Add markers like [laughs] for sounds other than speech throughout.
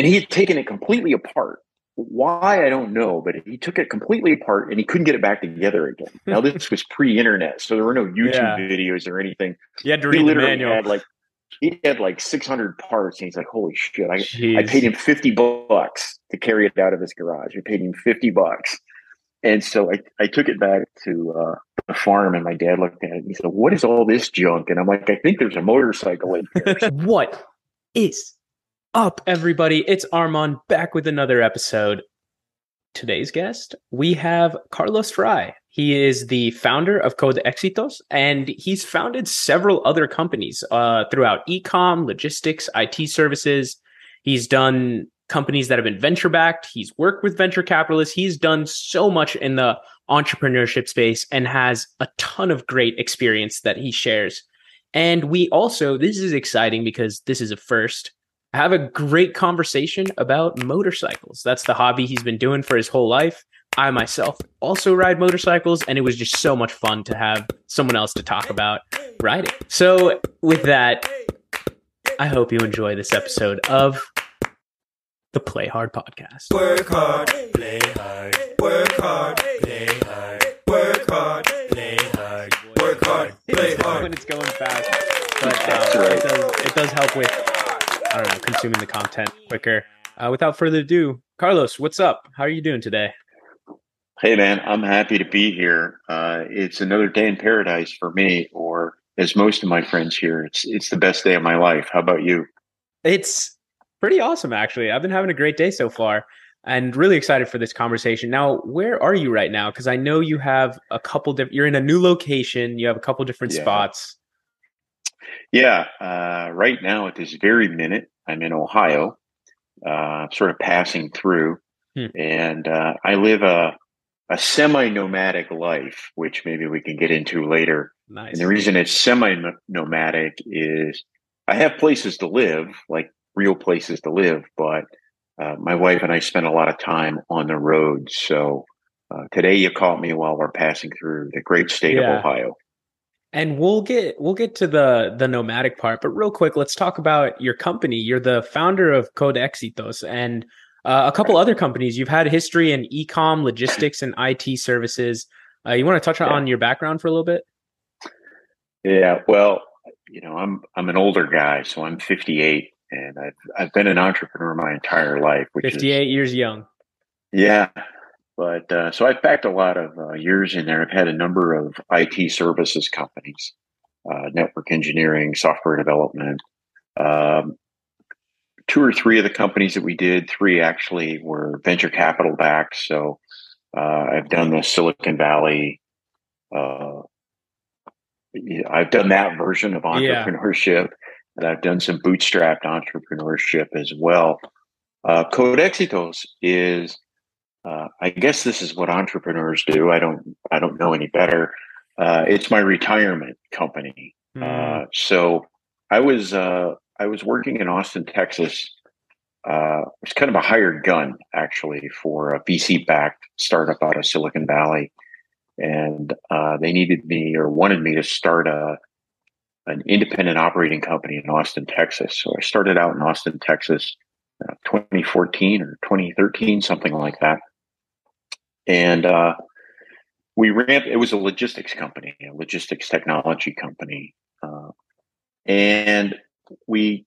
and he had taken it completely apart. Why I don't know, but he took it completely apart and he couldn't get it back together again. [laughs] Now this was pre-internet, so there were no YouTube Yeah. videos or anything. You had to He read the literally manual. had like he had like 600 parts, and he's like, "Holy shit!" I, I paid him 50 bucks to carry it out of his garage. I paid him 50 bucks. And so I, I took it back to uh, the farm, and my dad looked at it and he said, What is all this junk? And I'm like, I think there's a motorcycle in here. [laughs] what is up, everybody? It's Armand back with another episode. Today's guest, we have Carlos Fry. He is the founder of Code Exitos, and he's founded several other companies uh, throughout ecom, logistics, IT services. He's done companies that have been venture backed. He's worked with venture capitalists. He's done so much in the entrepreneurship space and has a ton of great experience that he shares. And we also, this is exciting because this is a first, have a great conversation about motorcycles. That's the hobby he's been doing for his whole life. I myself also ride motorcycles, and it was just so much fun to have someone else to talk about riding. So, with that, I hope you enjoy this episode of the Play Hard podcast. Work hard, play hard. Work hard, play hard. Work hard, play hard. Work hard, play hard. when it's going fast, but uh, it does it does help with I don't know consuming the content quicker. Uh, without further ado, Carlos, what's up? How are you doing today? hey, man, I'm happy to be here. Uh, it's another day in paradise for me, or as most of my friends here, it's, it's the best day of my life. How about you? It's pretty awesome, actually. I've been having a great day so far, and really excited for this conversation. Now, where are you right now? Because I know you have a couple different. You're in a new location. You have a couple different Yeah. spots. Yeah, uh, right now at this very minute, I'm in Ohio, uh, sort of passing through, Hmm. and uh, I live a a semi-nomadic life, which maybe we can get into later. Nice. And the reason it's semi-nomadic is I have places to live, like real places to live, but uh, my wife and I spend a lot of time on the road. So uh, today you caught me while we're passing through the great state Yeah. of Ohio. And we'll get we'll get to the the nomadic part, but real quick, let's talk about your company. You're the founder of Code Exitos and uh, a couple other companies. You've had history in ecom, logistics, and IT services. Uh, you want to touch Yeah. on your background for a little bit? Yeah, well, you know, I'm I'm an older guy, so I'm 58, and I've I've been an entrepreneur my entire life, which is 58 years young. Yeah, but uh, so I've packed a lot of uh, years in there. I've had a number of IT services companies, uh, network engineering, software development. Um, two or three of the companies that we did, three actually were venture capital backed. So uh, I've done the Silicon Valley. Uh, I've done that version of Yeah. entrepreneurship, and I've done some bootstrapped entrepreneurship as well. Uh, Code Exitos is uh, I guess this is what entrepreneurs do. I don't. I don't know any better. Uh, it's my retirement company. Hmm. Uh, so I was. Uh, I was working in Austin, Texas. Uh, it was kind of a hired gun, actually, for a VC-backed startup out of Silicon Valley, and uh, they needed me or wanted me to start a an independent operating company in Austin, Texas. So I started out in Austin, Texas, uh, 2014 or 2013, something like that and uh, we ran. It was a logistics company, a logistics technology company, uh, and we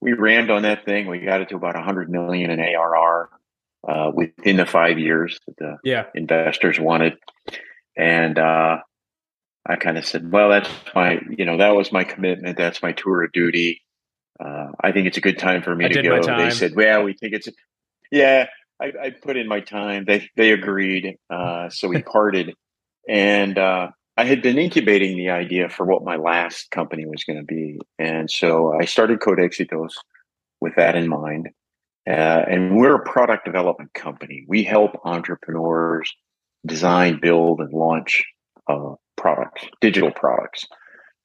we rammed on that thing. We got it to about 100 million in ARR uh, within the five years that the yeah. investors wanted, and uh, I kind of said, "Well, that's my, you know, that was my commitment. That's my tour of duty. Uh, I think it's a good time for me I to go." They said, "Well, we think it's, yeah." I, I put in my time. They they agreed, uh, so we parted, and uh, I had been incubating the idea for what my last company was going to be, and so I started Code Exitos with that in mind. Uh, and we're a product development company. We help entrepreneurs design, build, and launch uh, products, digital products.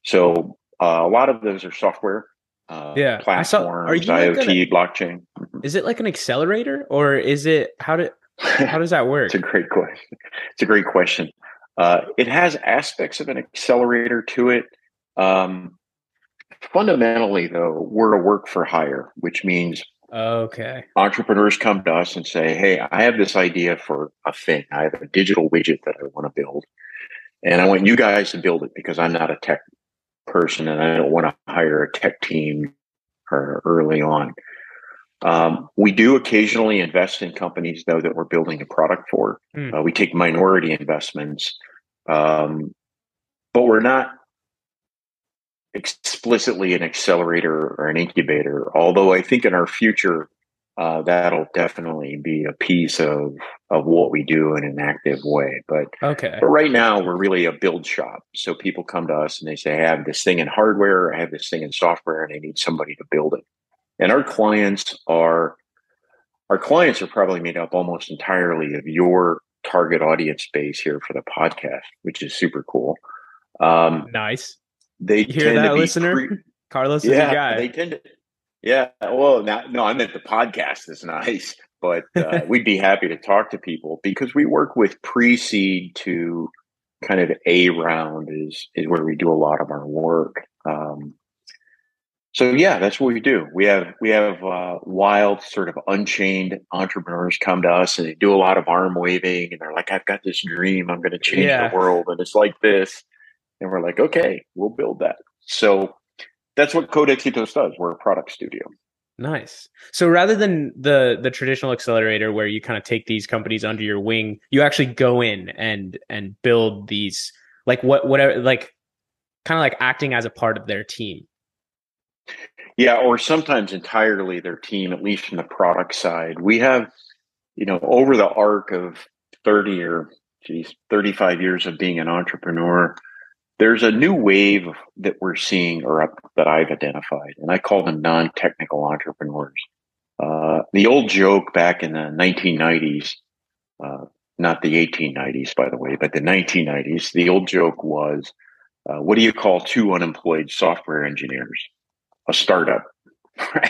So uh, a lot of those are software, uh, Yeah. I saw- platforms, are you like IoT, blockchain. [laughs] Is it like an accelerator or is it how do how does that work? [laughs] It's a great question. It's a great question. Uh, it has aspects of an accelerator to it. Um, fundamentally, though, we're a work for hire, which means Okay. Entrepreneurs come to us and say, Hey, I have this idea for a thing. I have a digital widget that I want to build. And I want you guys to build it because I'm not a tech person and I don't want to hire a tech team or early on. Um, we do occasionally invest in companies, though, that we're building a product for. Hmm. Uh, we take minority investments, um, but we're not explicitly an accelerator or an incubator. Although I think in our future, uh, that'll definitely be a piece of of what we do in an active way. But Okay. but right now, we're really a build shop. So people come to us and they say, I have this thing in hardware, I have this thing in software, and I need somebody to build it. And our clients are our clients are probably made up almost entirely of your target audience base here for the podcast, which is super cool. Um, Nice. they You hear that, listener? pre- Carlos yeah, guy. they tend to. Yeah, well, not, no, I meant the podcast is nice, [laughs] but uh, [laughs] we'd be happy to talk to people because we work with pre-seed to kind of a round is is where we do a lot of our work. Um, so yeah, that's what we do. We have we have uh, wild, sort of unchained entrepreneurs come to us and they do a lot of arm waving and they're like, "I've got this dream. I'm going to change Yeah. the world, and it's like this." And we're like, "Okay, we'll build that." So that's what Code Exitos does. We're a product studio. Nice. So rather than the the traditional accelerator where you kind of take these companies under your wing, you actually go in and and build these like what whatever like kind of like acting as a part of their team. Yeah, or sometimes entirely their team, at least from the product side. We have, you know, over the arc of 30 or geez, 35 years of being an entrepreneur, there's a new wave that we're seeing or up- that I've identified, and I call them non-technical entrepreneurs. Uh, the old joke back in the 1990s, uh, not the 1890s, by the way, but the 1990s, the old joke was, uh, what do you call two unemployed software engineers? A startup? [laughs]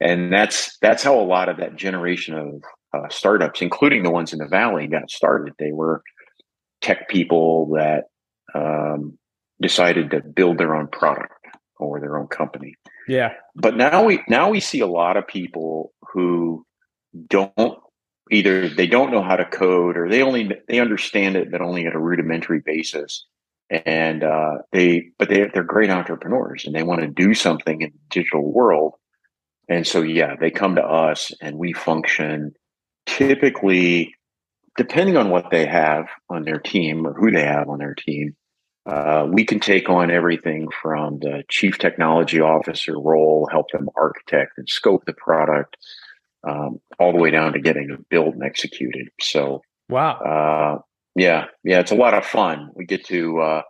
And that's that's how a lot of that generation of uh, startups, including the ones in the valley, got started. They were tech people that um, decided to build their own product or their own company. Yeah. But now we now we see a lot of people who don't either they don't know how to code or they only they understand it but only at a rudimentary basis and uh, they but they they're great entrepreneurs and they want to do something in the digital world and so yeah they come to us and we function typically depending on what they have on their team or who they have on their team uh, we can take on everything from the chief technology officer role help them architect and scope the product um, all the way down to getting it built and executed so Wow. uh, yeah, yeah, it's a lot of fun. We get to uh,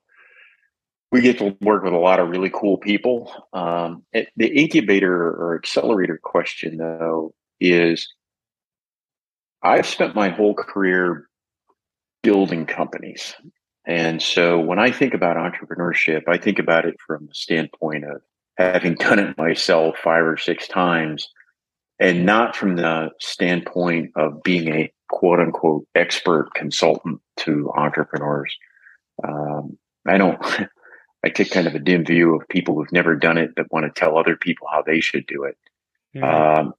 we get to work with a lot of really cool people. Um, the incubator or accelerator question, though, is I've spent my whole career building companies, and so when I think about entrepreneurship, I think about it from the standpoint of having [laughs] done it myself five or six times, and not from the standpoint of being a quote unquote expert consultant to entrepreneurs. Um, I don't, [laughs] I take kind of a dim view of people who've never done it but want to tell other people how they should do it. Mhm. Um,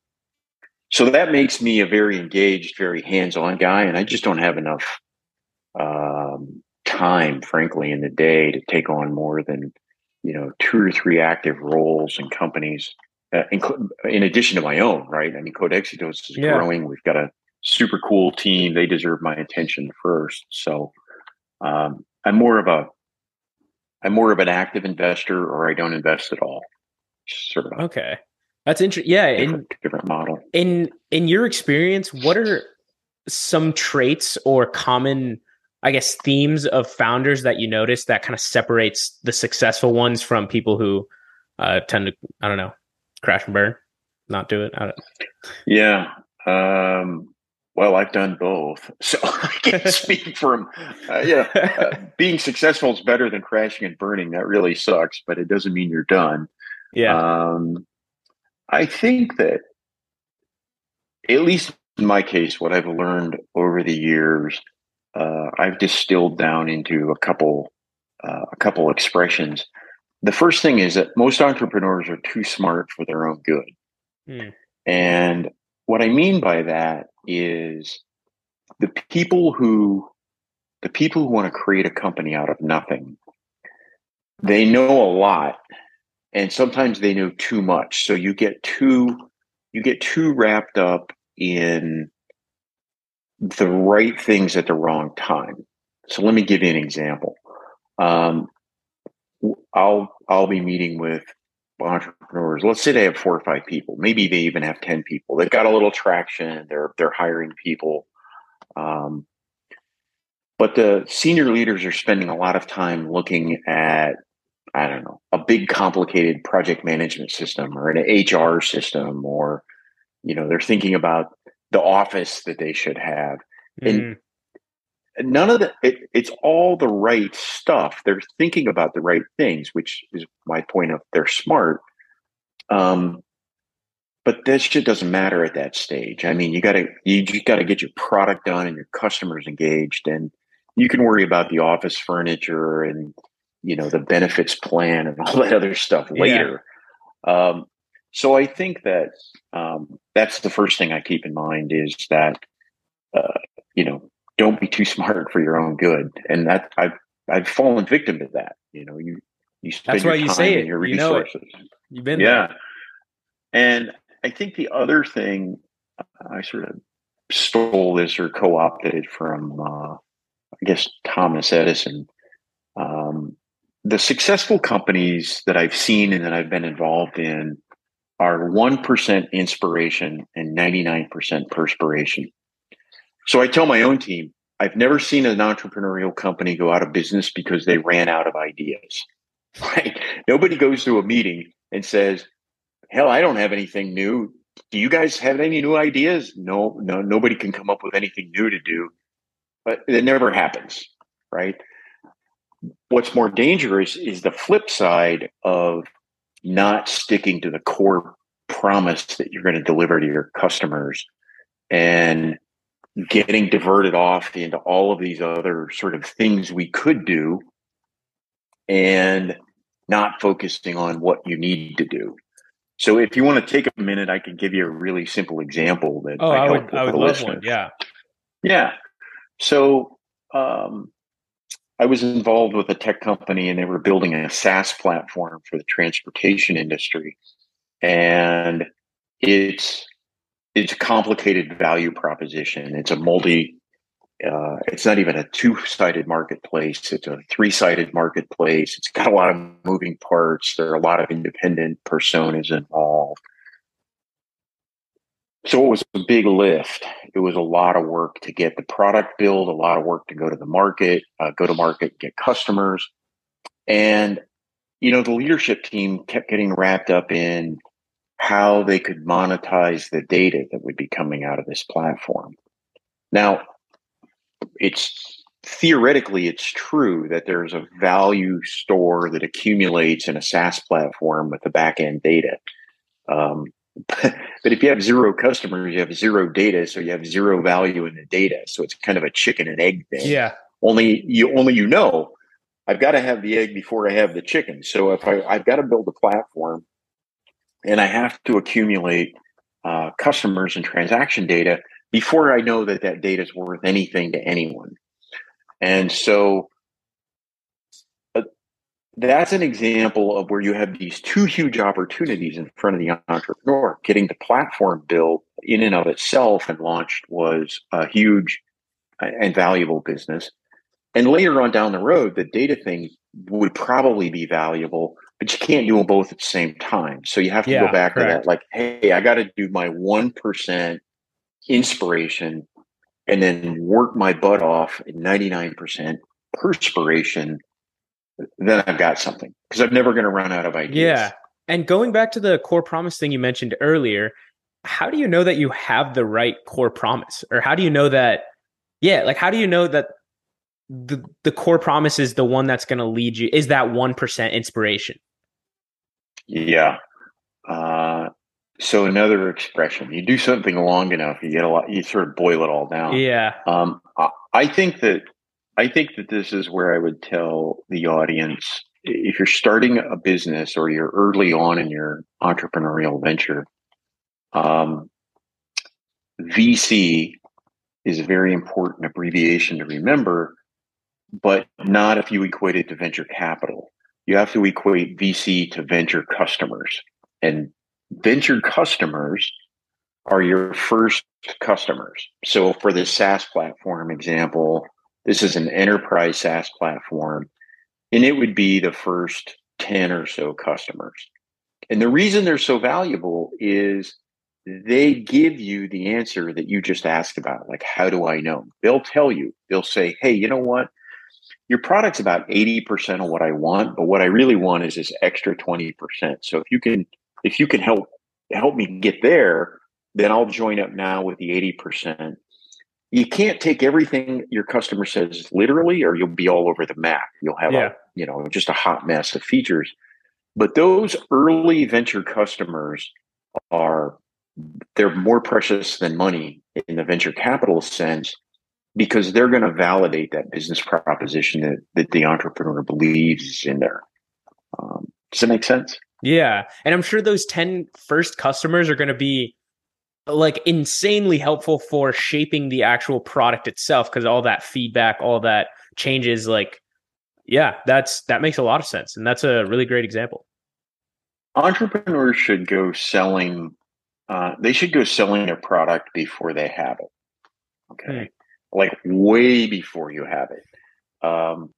so that makes me a very engaged, very hands on guy. And I just don't have enough um, time, frankly, in the day to take on more than, you know, two or three active roles in companies. Uh, inclu- in addition to my own, right? I mean, Code Exitos is Yeah. growing. We've got a super cool team. They deserve my attention first. So um, I'm more of a I'm more of an active investor, or I don't invest at all. Just sort of okay. That's interesting. Yeah, in different, different model. in in your experience, what are some traits or common I guess themes of founders that you notice that kind of separates the successful ones from people who uh, tend to I don't know crash and burn, not do it. I don't, Yeah. Um, well, I've done both, [laughs] so I can [laughs] speak from. Uh, yeah, uh, being successful is better than crashing and burning. That really sucks, but it doesn't mean you're done. yeah, Um, I think that, at least in my case, what I've learned over the years, uh, I've distilled down into a couple, uh, a couple expressions. The first thing is that most entrepreneurs are too smart for their own good. Hmm. And what I mean by that is the people who the people who want to create a company out of nothing, they know a lot and sometimes they know too much. So you get too you get too wrapped up in the right things at the wrong time. So let me give you an example. Um, I'll I'll be meeting with entrepreneurs. Let's say they have four or five people. Maybe they even have ten people. They've got a little traction. They're they're hiring people. Um, but the senior leaders are spending a lot of time looking at I don't know a big complicated project management system or an HR system, or you know they're thinking about the office that they should have. Mm. And none of the it, it's all the right stuff they're thinking about the right things which is my point of they're smart um but that shit doesn't matter at that stage i mean you gotta you just gotta get your product done and your customers engaged and you can worry about the office furniture and you know the benefits plan and all that other stuff Yeah. later um so i think that um that's the first thing i keep in mind is that uh you know don't be too [laughs] smart for your own good and that i've i've fallen victim to that you know you you spend That's your why you time say and it. your You know it. resources You've been yeah there. and i think the other thing i sort of stole this or co-opted it from uh i guess thomas edison um the successful companies that i've seen and that i've been involved in are 1% inspiration and 99% perspiration so I tell my own team, I've never seen an entrepreneurial company go out of business because they ran out of ideas. [laughs] Right? Nobody goes to a meeting and says, "Hell, I don't have anything new. Do you guys have any new ideas?" No, no, nobody can come up with anything new to do. But it never happens, right? What's more dangerous is the flip side of not sticking to the core promise that you're going to deliver to your customers and getting diverted off into all of these other sort of things we could do and not focusing on what you need to do. So if you want to take a minute, I can give you a really simple example that Oh, might I would I would love listeners. one. Yeah. Yeah. So um, I was involved with a tech company and they were building a SaaS platform for the transportation industry. And it's it's a complicated value proposition. It's a multi uh, it's not even a two-sided marketplace. It's a three-sided marketplace. It's got a lot of moving parts. There are a lot of independent personas involved. So it was a big lift. It was a lot of work to get the product built, a lot of work to go to the market, uh, go to market, get customers. And, you know, the leadership team kept getting wrapped up in how they could monetize the data that would be coming out of this platform. Now, it's theoretically it's true that there's a value store that accumulates in a SaaS platform with the back end data. Um, [laughs] but if you have zero customers, you have zero data, so you have zero value in the data. So it's kind of a chicken and egg thing. Yeah. Only you only you know I've got to have the egg before I have the chicken. So if I, I've got to build a platform and I have to accumulate uh, customers and transaction data before I know that that data is worth anything to anyone. And so that's an example of where you have these two huge opportunities in front of the entrepreneur. Getting the platform built in and of itself and launched was a huge and valuable business. And later on down the road, the data thing would probably be valuable, but you can't do them both at the same time. So you have to Yeah, go back to that, like, hey, I got to do my 1% inspiration and then work my butt off at 99% perspiration. Then I've got something because I'm never going to run out of ideas. Yeah. And going back to the core promise thing you mentioned earlier, how do you know that you have the right core promise? Or how do you know that yeah, like how do you know that the the core promise is the one that's going to lead you is that 1% inspiration? Yeah. Uh, so another expression, you do something long enough, you get a lot, you sort of boil it all down. Yeah. Um, I- I think that I think that this is where I would tell the audience if you're starting a business or you're early on in your entrepreneurial venture, Um, VC is a very important abbreviation to remember, but not if you equate it to venture capital. You have to equate VC to venture customers. And venture customers are your first customers. So for the SaaS platform example, this is an enterprise SaaS platform, and it would be the first 10 or so customers. And the reason they're so valuable is they give you the answer that you just asked about. Like, how do I know? They'll tell you, they'll say, hey, you know what? Your product's about 80% of what I want, but what I really want is this extra 20%. So if you can, if you can help help me get there, then I'll join up now with the 80%. You can't take everything your customer says literally, or you'll be all over the map. You'll have Yeah. a, you know, just a hot mess of features. But those early venture customers are they're more precious than money in the venture capital sense because they're going to validate that business proposition that, that the entrepreneur believes is in there. Um, does that make sense? Yeah. And I'm sure those 10 first customers are going to be like insanely helpful for shaping the actual product itself because all that feedback, all that changes like yeah, that's that makes a lot of sense and that's a really great example. Entrepreneurs should go selling. Uh, they should go selling their product before they have it. Okay, like way before you have it. Um,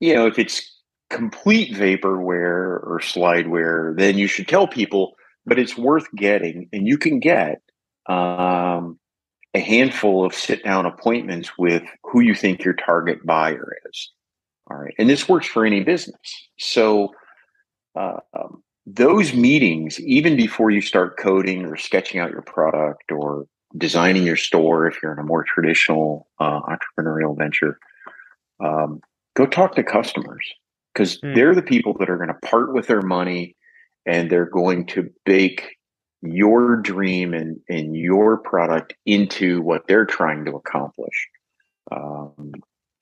you know, if it's complete vaporware or slideware, then you should tell people. But it's worth getting, and you can get um, a handful of sit down appointments with who you think your target buyer is. All right, and this works for any business. So. Uh, um, those meetings, even before you start coding or sketching out your product or designing your store, if you're in a more traditional uh, entrepreneurial venture, um, go talk to customers because Hmm. they're the people that are going to part with their money and they're going to bake your dream and, and your product into what they're trying to accomplish. Um,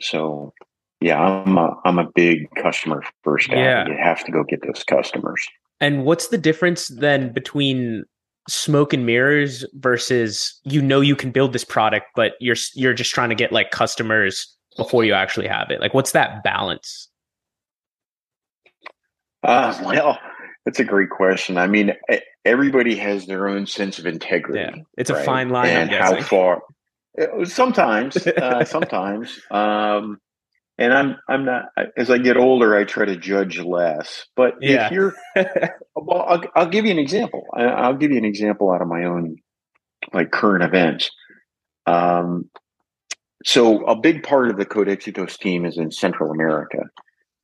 so, yeah, I'm a, I'm a big customer first guy. Yeah. You have to go get those customers. And what's the difference then between smoke and mirrors versus you know you can build this product but you're you're just trying to get like customers before you actually have it? Like what's that balance? Uh, well, that's a great question. I mean, everybody has their own sense of integrity. Yeah. It's a fine line and how far. Sometimes, [laughs] uh, sometimes, um, and I'm I'm not. As I get older, I try to judge less. But Yeah. if you're, [laughs] well, I'll, I'll give you an example. I'll give you an example out of my own, like current events. Um, so a big part of the Code Exitos team is in Central America.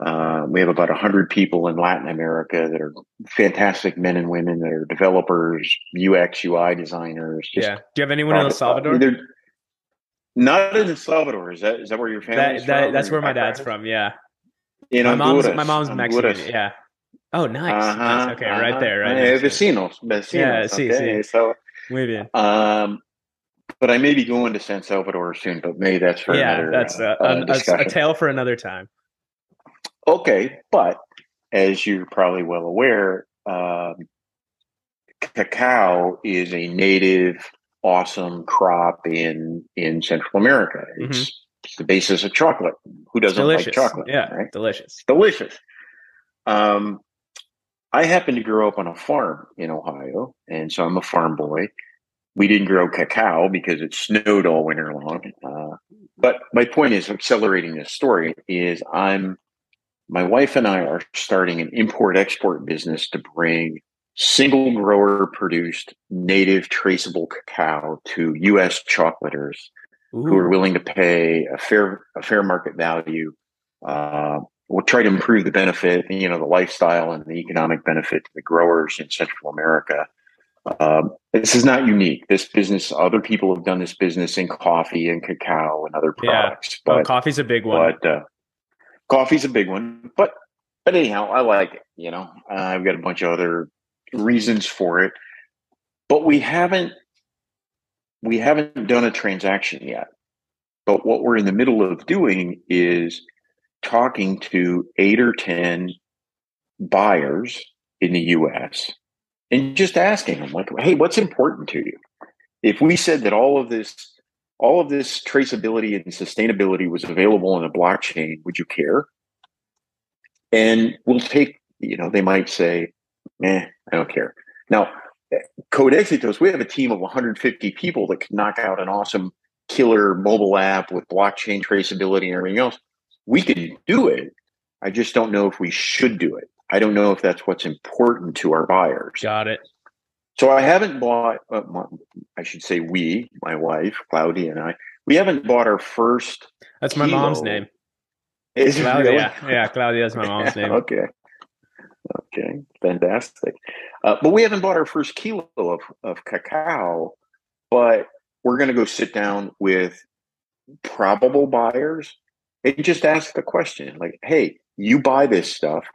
Uh, we have about 100 people in Latin America that are fantastic men and women that are developers, UX, UI designers. yeah. Do you have anyone in El Salvador? They're- Not in El Salvador. Is that is that where your family That, is that from? that's where my dad's from. Yeah. In my mom's Honduras. my mom's Mexican. Honduras. Yeah. Oh, nice. Uh-huh, nice. Okay, right uh-huh. there, right to it. vecinos, vecinos. Yeah, okay, sí. so Muy bien. um, but I may be going to San Salvador soon. But maybe that's for Yeah, another that's uh, a, a, a tale for another time. Okay, but as you're probably well aware, um, cacao is a native, awesome crop in in Central America. It's, it's the basis of chocolate. Who Mm-hmm. Doesn't like chocolate? Yeah, right? delicious. delicious. Um, I happen to grow up on a farm in Ohio, and so I'm a farm boy. We didn't grow cacao because it snowed all winter long. Uh, but my point is, accelerating this story is I'm my wife and I are starting an import export business to bring single grower produced native traceable cacao to U.S. chocolaters who are willing to pay a fair a fair market value. Uh, we'll try to improve the benefit, you know, the lifestyle and the economic benefit to the growers in Central America. Um, this is not unique. This business, other people have done this business in coffee and cacao and other Yeah. products, Oh, coffee's a big one. but uh, coffee's a big one. But but anyhow, I like it. You know, uh, I've got a bunch of other reasons for it, but we haven't we haven't done a transaction yet. But what we're in the middle of doing is talking to eight or ten buyers in the U.S. and just asking them like, "Hey, what's important to you?" If we said that all of this, all of this traceability and sustainability was available in a blockchain, would you care? And we'll take, you know, they might say, "Eh, I don't care." Now, Code Exitos, we have a team of 150 people that can knock out an awesome killer mobile app with blockchain traceability and everything else. We can do it. I just don't know if we should do it. I don't know if that's what's important to our buyers. Got it. So I haven't bought, uh, my, I should say we, my wife, Claudia, and I, we haven't bought our first. That's my mom's name. Is Claudia. really? Yeah, yeah, Claudia is my mom's name. [laughs] okay. Okay, fantastic. Uh, but we haven't bought our first kilo of, of cacao, but we're going to go sit down with probable buyers and just ask the question like, hey, you buy this stuff.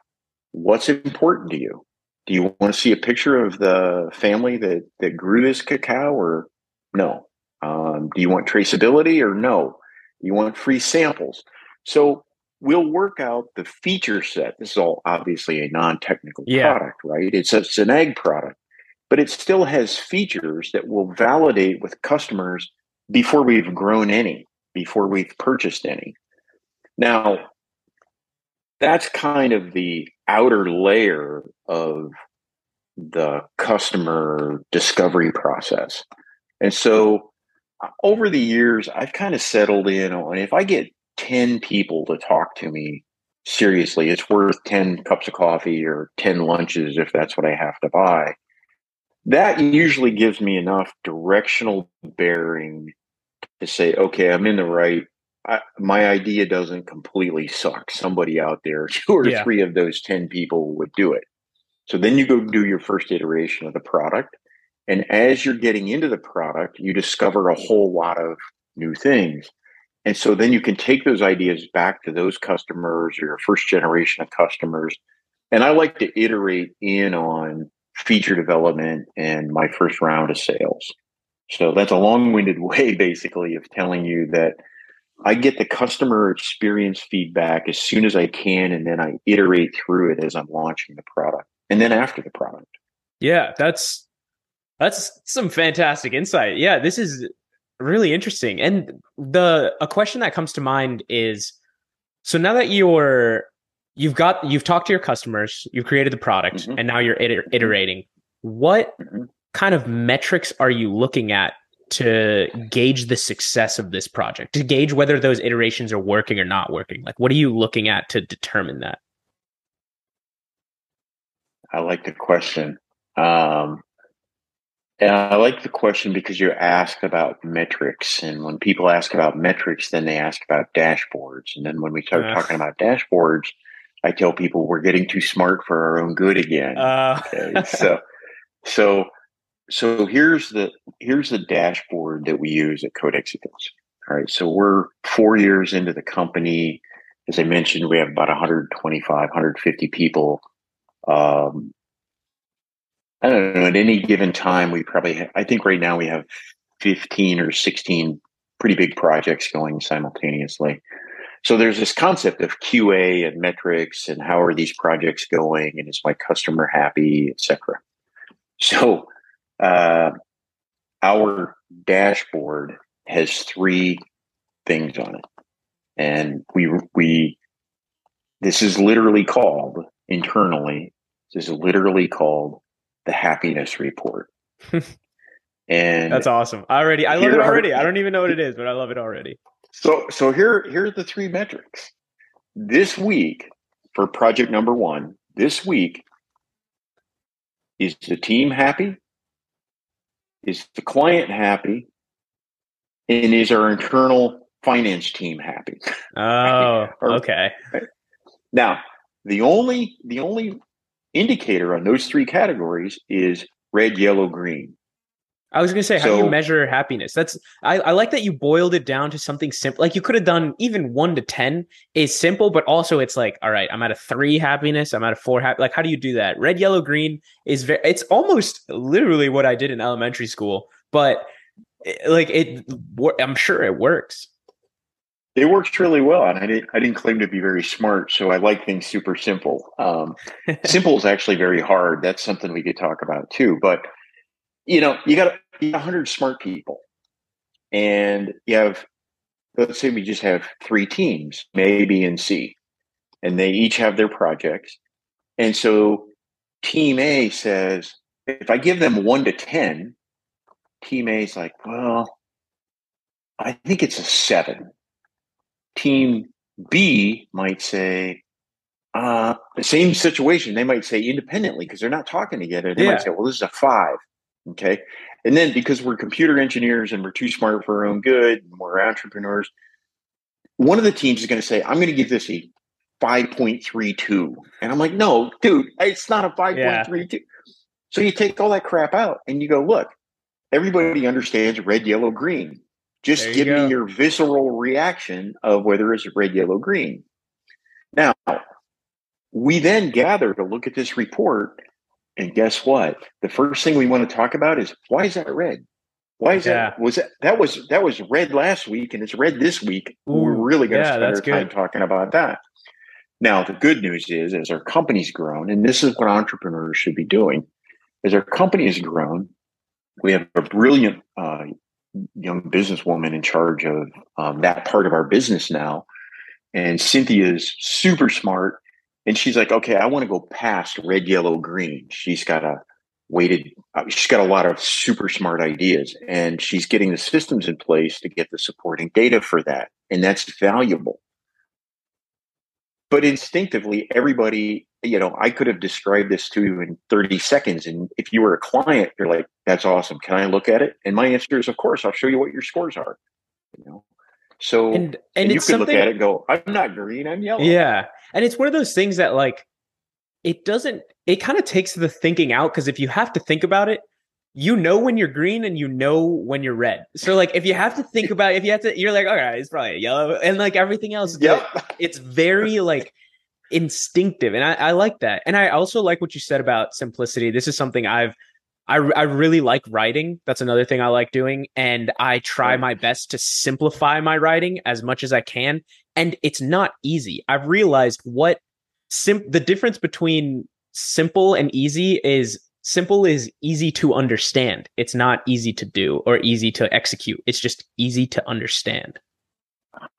What's important to you? Do you want to see a picture of the family that, that grew this cacao or no? Um, do you want traceability or no? You want free samples. So we'll work out the feature set. This is all obviously a non-technical Yeah. product, right? It's a, it's an egg product, but it still has features that will validate with customers before we've grown any, before we've purchased any. Now, that's kind of the outer layer of the customer discovery process. And so over the years, I've kind of settled in on if I get 10 people to talk to me seriously, it's worth 10 cups of coffee or 10 lunches if that's what I have to buy. That usually gives me enough directional bearing to say, okay, I'm in the right. I, my idea doesn't completely suck. Somebody out there, [laughs] two or Yeah. three of those 10 people would do it. So then you go do your first iteration of the product. And as you're getting into the product, you discover a whole lot of new things. And so then you can take those ideas back to those customers or your first generation of customers. And I like to iterate in on feature development and my first round of sales. So that's a long winded [laughs] way, basically, of telling you that I get the customer experience feedback as soon as I can, and then I iterate through it as I'm launching the product and then after the product. Yeah, that's that's some fantastic insight. Yeah, this is really interesting. And the a question that comes to mind is so now that you're you've got you've talked to your customers, you've created the product, Mhm. and now you're iter- iterating. What Mhm. kind of metrics are you looking at to gauge the success of this project? To gauge whether those iterations are working or not working? Like what are you looking at to determine that? I like the question. Um, and I like the question because you asked about metrics. And when people ask about metrics, then they ask about dashboards. And then when we start Uh. talking about dashboards, I tell people we're getting too smart for our own good again. Uh, Okay, [laughs] so so so here's the here's the dashboard that we use at Codexitos. All right, so we're four years into the company. As I mentioned, we have about 125, 150 people. Um, I don't know. At any given time, we probably I think right now we have 15 or 16 pretty big projects going simultaneously. So there's this concept of QA and metrics and how are these projects going and is my customer happy, etc. So uh, our dashboard has three things on it, and we we this is literally called internally. This is literally called the happiness report. [laughs] and that's awesome. I already I love it Here are- already. I don't even know what it is, but I love it already. So so here here are the three metrics. This week for project number 1, this week is the team happy? Is the client happy? And is our internal finance team happy? Oh, [laughs] Or- okay. Now, the only the only indicator on those three categories is red, yellow, green. I was gonna say, how do you measure happiness? That's I, I like that you boiled it down to something simple. Like you could have done even one to ten is simple, but also it's like, all right, I'm at a three happiness, I'm at a four happy. Like, how do you do that? Red, yellow, green is very. It's almost literally what I did in elementary school, but eh, like it, I'm sure it works. it works really well, and I didn't I didn't claim to be very smart, so I like things super simple. Um, [laughs] simple is actually very hard. That's something we could talk about too. But you know, you got hundred smart people, and you have let's say we just have three teams, A, B, and C, and they each have their projects, and so Team A says, if I give them one to ten, Team A is like, well, I think it's a seven. Team B might say, uh, the same situation. They might say independently because they're not talking together. They Yeah. might say, well, this is a five. Okay. And then because we're computer engineers and we're too smart for our own good, and we're entrepreneurs, one of the teams is going to say, I'm going to give this a 5.32. And I'm like, no, dude, it's not a 5.32. So you take all that crap out and you go, look, everybody understands red, yellow, green. Just give go. me your visceral reaction of whether it's red, yellow, green. Now, we then gather to look at this report. And guess what? The first thing we want to talk about is why is that red? Why is Yeah. that? Was that that was that was red last week and it's red this week? We're really going to yeah, spend our that's time talking about that. Now, the good news is, as our company's grown, and this is what entrepreneurs should be doing, as our company has grown, we have a brilliant uh, young businesswoman in charge of um, that part of our business now. And Cynthia is super smart. And she's like, okay, I want to go past red, yellow, green. She's got a weighted, uh, she's got a lot of super smart ideas and she's getting the systems in place to get the supporting data for that. And that's valuable. But instinctively, everybody, you know, I could have described this to you in 30 seconds. And if you were a client, you're like, that's awesome. Can I look at it? And my answer is, of course, I'll show you what your scores are. You know, so And and, and you it's could look at it and go, I'm not green, I'm yellow. Yeah. And it's one of those things that like it doesn't it kind of takes the thinking out because if you have to think about it, you know when you're green and you know when you're red. So like if you have to think about it, if you have to you're like, all right, it's probably yellow. And like everything else Yep. it's very like instinctive and I, I like that and i also like what you said about simplicity this is something i've I, I really like writing. That's another thing i like doing. And i try my best to simplify my writing as much as i can. And it's not easy. I've realized what sim- the difference between simple and easy is simple is easy to understand. It's not easy to do or easy to execute. It's just easy to understand.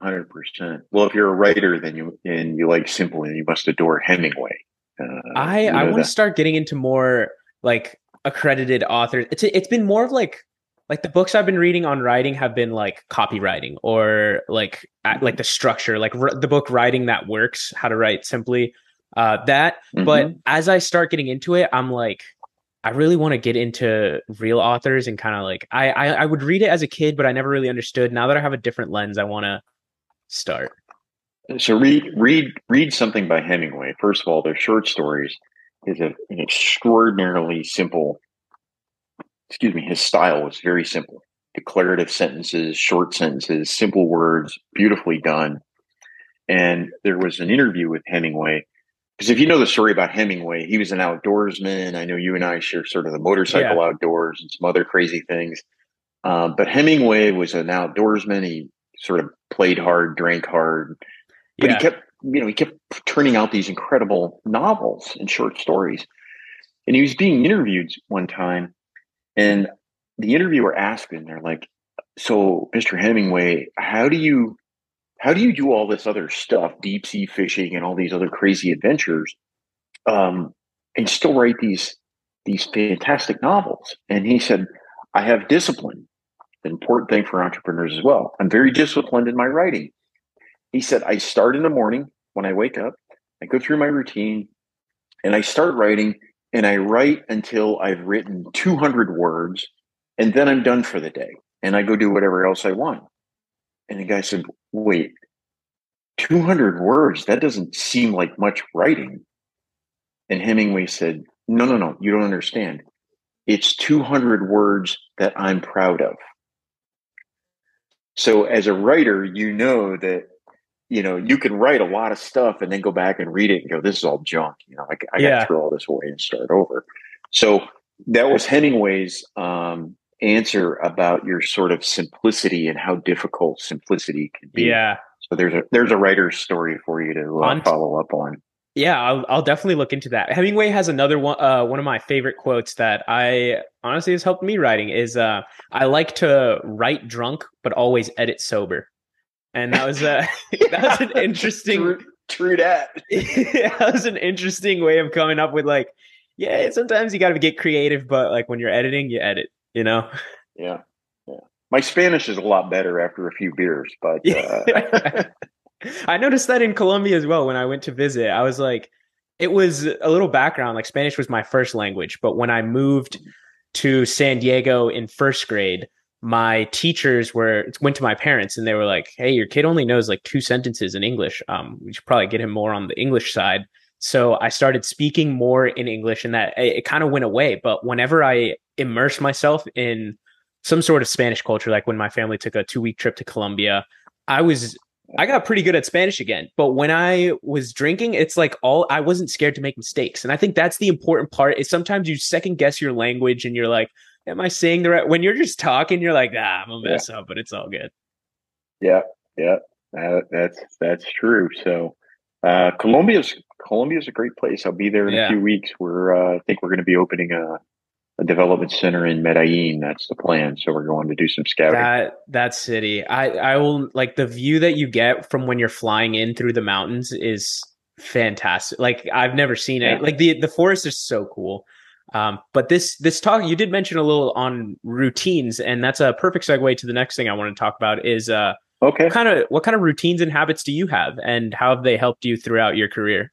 Hundred percent. Well, if you're a writer, then you and you like simple, and you must adore Hemingway. Uh, I you I want to start getting into more like accredited authors. It's it's been more of like like the books I've been reading on writing have been like copywriting or like at, like the structure, like r- the book Writing That Works, How to Write Simply. Uh, that, but Mhm. as I start getting into it, I'm like, I really want to get into real authors and kind of like I, I I would read it as a kid, but I never really understood. Now that I have a different lens, I want to start. so read read read something by Hemingway. First of all, their short stories is a, an extraordinarily simple. Excuse me. His style was very simple. Declarative sentences, short sentences, simple words, beautifully done. And there was an interview with Hemingway because if you know the story about Hemingway, he was an outdoorsman. I know you and I share sort of the motorcycle outdoors and some other crazy things. Um, but Hemingway was an outdoorsman. He sort of played hard, drank hard, but Yeah, he kept, you know, he kept turning out these incredible novels and short stories. And he was being interviewed one time, and the interviewer asked him, "They're like, so, Mr. Hemingway, how do you, how do you do all this other stuff, deep sea fishing and all these other crazy adventures, um, and still write these these fantastic novels?" And he said, "I have discipline." An important thing for entrepreneurs as well. I'm very disciplined in my writing. He said, I start in the morning when I wake up, I go through my routine, and I start writing, and I write until I've written 200 words, and then I'm done for the day, and I go do whatever else I want. And the guy said, Wait, 200 words? That doesn't seem like much writing. And Hemingway said, No, no, no, you don't understand. It's 200 words that I'm proud of. So as a writer, you know that you know you can write a lot of stuff and then go back and read it and go, "This is all junk." You know, I, I got to throw all this away and start over. So that was Hemingway's um, answer about your sort of simplicity and how difficult simplicity can be. yeah. So there's a there's a writer's story for you to uh, follow up on. Yeah, I'll, I'll definitely look into that. Hemingway has another one. Uh, one of my favorite quotes that I honestly has helped me writing is, uh, "I like to write drunk, but always edit sober." And that was uh, [laughs] [laughs] that was an interesting. True, true that. [laughs] that was an interesting way of coming up with like, yeah, sometimes you got to get creative, but like when you're editing, you edit. You know. Yeah, yeah. My Spanish is a lot better after a few beers, but uh, I noticed that in Colombia as well when I went to visit. I was like, it was a little background. Like Spanish was my first language, but when I moved to San Diego in first grade, my teachers were went to my parents and they were like, "Hey, your kid only knows like two sentences in English. Um, we should probably get him more on the English side." So I started speaking more in English, and that it, it kind of went away. But whenever I immersed myself in some sort of Spanish culture, like when my family took a two week trip to Colombia, I was I got pretty good at Spanish again. But when I was drinking, it's like all I wasn't scared to make mistakes. And I think that's the important part is sometimes you second guess your language and you're like, am I saying the right when you're just talking, you're like, ah, I'm gonna mess up, but it's all good. yeah, yeah, uh, that's that's true. So uh, Colombia's Colombia's a great place. I'll be there in Yeah. a few weeks. We're uh, I think we're going to be opening a, a development center in Medellin. That's the plan. So we're going to do some scouting. That that city. I I will like the view that you get from when you're flying in through the mountains is fantastic. Like I've never seen it. Yeah. Like the the forest is so cool. Um, but this this talk you did mention a little on routines, and that's a perfect segue to the next thing I want to talk about is uh okay. what kind of what kind of routines and habits do you have and how have they helped you throughout your career?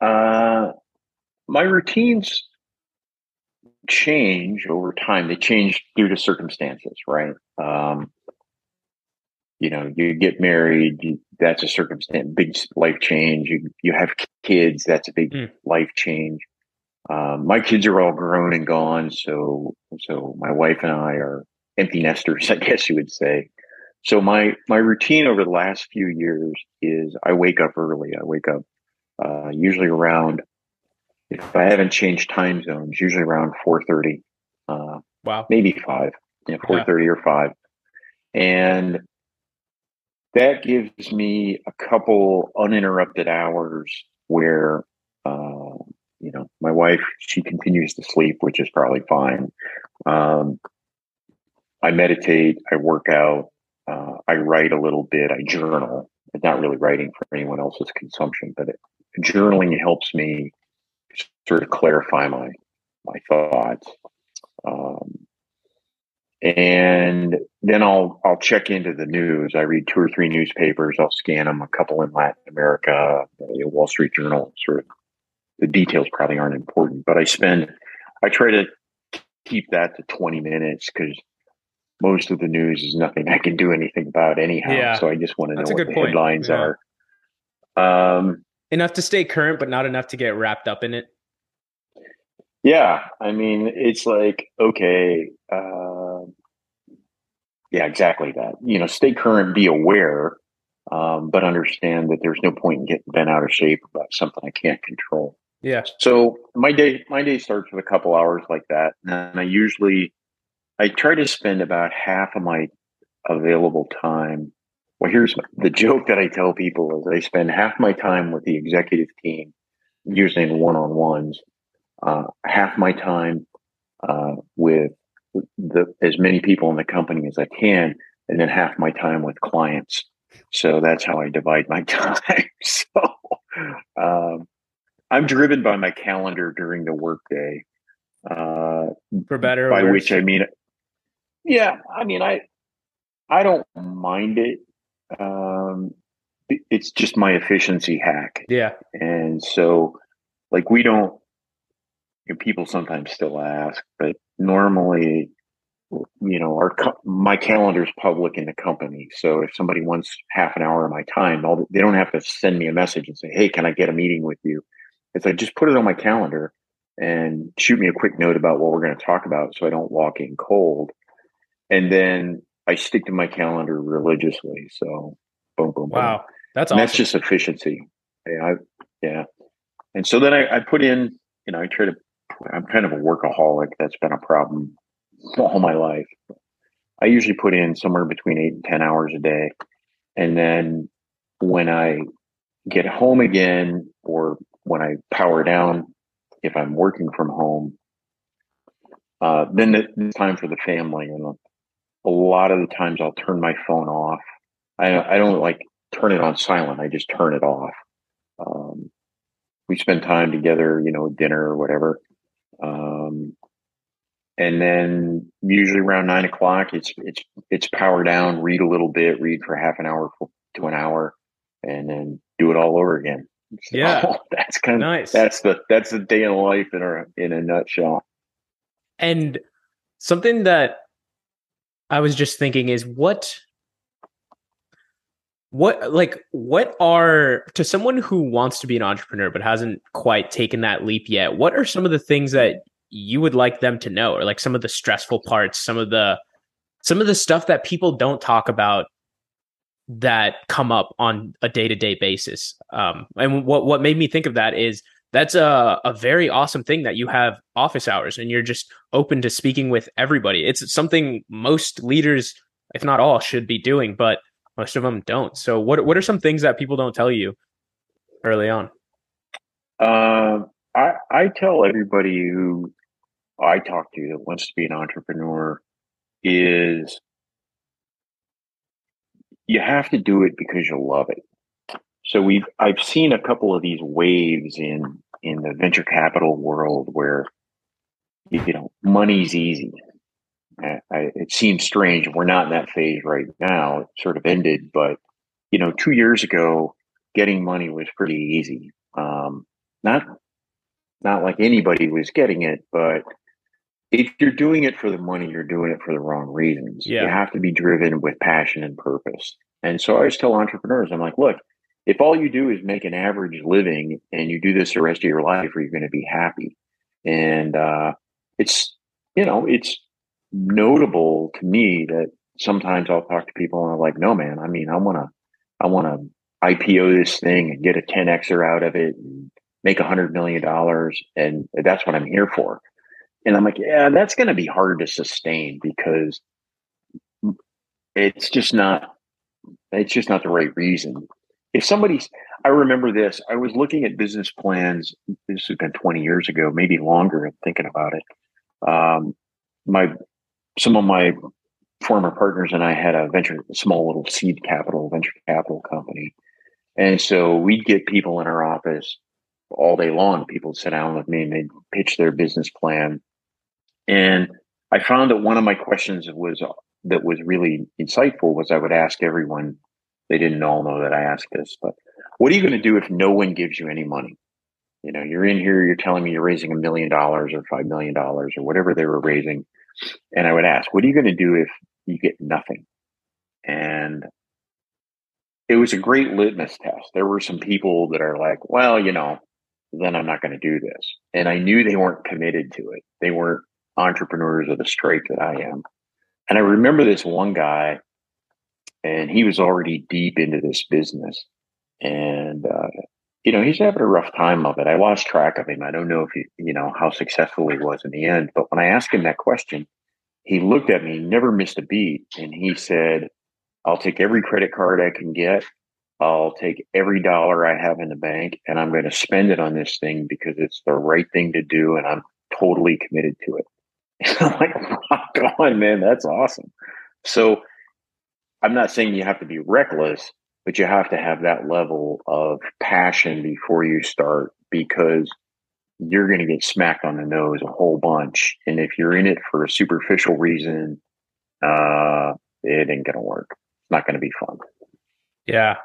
Uh, my routines change over time. They change due to circumstances, right? Um, you know, you get married, you, that's a circumstance, big life change. You you have kids, that's a big Mm. life change. Um, my kids are all grown and gone, so so my wife and I are empty nesters, [laughs] I guess you would say. So my my routine over the last few years is I wake up early. I wake up uh, usually around if I haven't changed time zones, usually around four thirty, uh, Wow. maybe five, yeah, four thirty or five, and that gives me a couple uninterrupted hours where uh, you know my wife she continues to sleep, which is probably fine. Um, I meditate, I work out, uh, I write a little bit, I journal. It's not really writing for anyone else's consumption, but it, journaling helps me sort of clarify my my thoughts. Um, and then I'll I'll check into the news. I read two or three newspapers. I'll scan them. A couple in Latin America, the Wall Street Journal. Sort of the details probably aren't important, but I spend I try to keep that to twenty minutes because most of the news is nothing I can do anything about anyhow. Yeah. So I just want to know That's a what good the point. headlines Yeah. are. Um, Enough to stay current, but not enough to get wrapped up in it. Yeah, I mean, it's like okay, uh, yeah, exactly that. You know, stay current, be aware, um, but understand that there's no point in getting bent out of shape about something I can't control. Yeah. So my day, my day starts with a couple hours like that, and I usually, I try to spend about half of my available time. Well, here's the joke that I tell people: is I spend half my time with the executive team, usually in one-on-ones, uh, half my time uh, with the as many people in the company as I can, and then half my time with clients. So that's how I divide my [laughs] time. so um, I'm driven by my calendar during the workday. Uh, For better by which I mean, yeah, I mean, I I don't mind it. Um, it- it's just my efficiency hack. yeah. And so, like, we don't, you know, people sometimes still ask, but normally, you know, our my calendar is public in the company. So if somebody wants half an hour of my time, all, they don't have to send me a message and say, "Hey, can I get a meeting with you?" It's like just put it on my calendar and shoot me a quick note about what we're going to talk about, so I don't walk in cold. And then I stick to my calendar religiously. So, boom, boom, boom. Wow. That's awesome. that's just efficiency. Yeah, I, yeah. And so then I, I put in, you know, I try to. I'm kind of a workaholic. That's been a problem all my life. I usually put in somewhere between eight and ten hours a day, and then when I get home again, or when I power down, if I'm working from home, uh, then it's time for the family. And a lot of the times I'll turn my phone off. I, I don't like turn it on silent. I just turn it off. Um, we spend time together, you know, dinner or whatever. Um, and then usually around nine o'clock, it's it's it's power down, read a little bit, read for half an hour to an hour, and then do it all over again. So, yeah, [laughs] that's kind of nice. That's the that's the day in life in a in a nutshell. And something that I was just thinking is what what like what are to someone who wants to be an entrepreneur but hasn't quite taken that leap yet what are some of the things that you would like them to know or like some of the stressful parts some of the some of the stuff that people don't talk about that come up on a day-to-day basis? Um and what what made me think of that is that's a, a very awesome thing that you have office hours and you're just open to speaking with everybody. It's something most leaders if not all should be doing but most of them don't. So what what are some things that people don't tell you early on? Uh, I I tell everybody who I talk to that wants to be an entrepreneur is you have to do it because you love it. So we've I've seen a couple of these waves in in the venture capital world where you know money's easy I, it seems strange. We're not in that phase right now. It sort of ended, but you know, two years ago, getting money was pretty easy. Um, not not like anybody was getting it, but if you're doing it for the money, you're doing it for the wrong reasons. Yeah. You have to be driven with passion and purpose. And so I always tell entrepreneurs, I'm like, look, if all you do is make an average living and you do this the rest of your life, are you going to be happy? And uh, it's you know, it's notable to me that sometimes I'll talk to people and I'm like, no, man, I mean, I want to, I want to IPO this thing and get a 10Xer out of it and make a hundred million dollars. And that's what I'm here for. And I'm like, yeah, that's going to be hard to sustain because it's just not, it's just not the right reason. If somebody's, I remember this, I was looking at business plans. This has been 20 years ago, maybe longer. I'm thinking about it. Um, my some of my former partners and I had a venture, small little seed capital, venture capital company. And so we'd get people in our office all day long. People would sit down with me and they'd pitch their business plan. And I found that one of my questions was that was really insightful was I would ask everyone, they didn't all know that I asked this, but what are you going to do if no one gives you any money? You know, you're in here, you're telling me you're raising a million dollars or five million dollars or whatever they were raising and I would ask, what are you going to do if you get nothing? And it was a great litmus test. There were some people that are like, well, you know, then I'm not going to do this. And I knew they weren't committed to it. They weren't entrepreneurs of the stripe that I am. And I remember this one guy, and he was already deep into this business. And, uh, you know, he's having a rough time of it. I lost track of him. I don't know if he, you know, how successful he was in the end. But when I asked him that question, he looked at me, never missed a beat, and he said, I'll take every credit card I can get. I'll take every dollar I have in the bank and I'm going to spend it on this thing because it's the right thing to do and I'm totally committed to it. [laughs] I'm like, rock on, man, that's awesome. So I'm not saying you have to be reckless, but you have to have that level of passion before you start because you're going to get smacked on the nose a whole bunch. And if you're in it for a superficial reason, uh, it ain't going to work. It's not going to be fun. Yeah.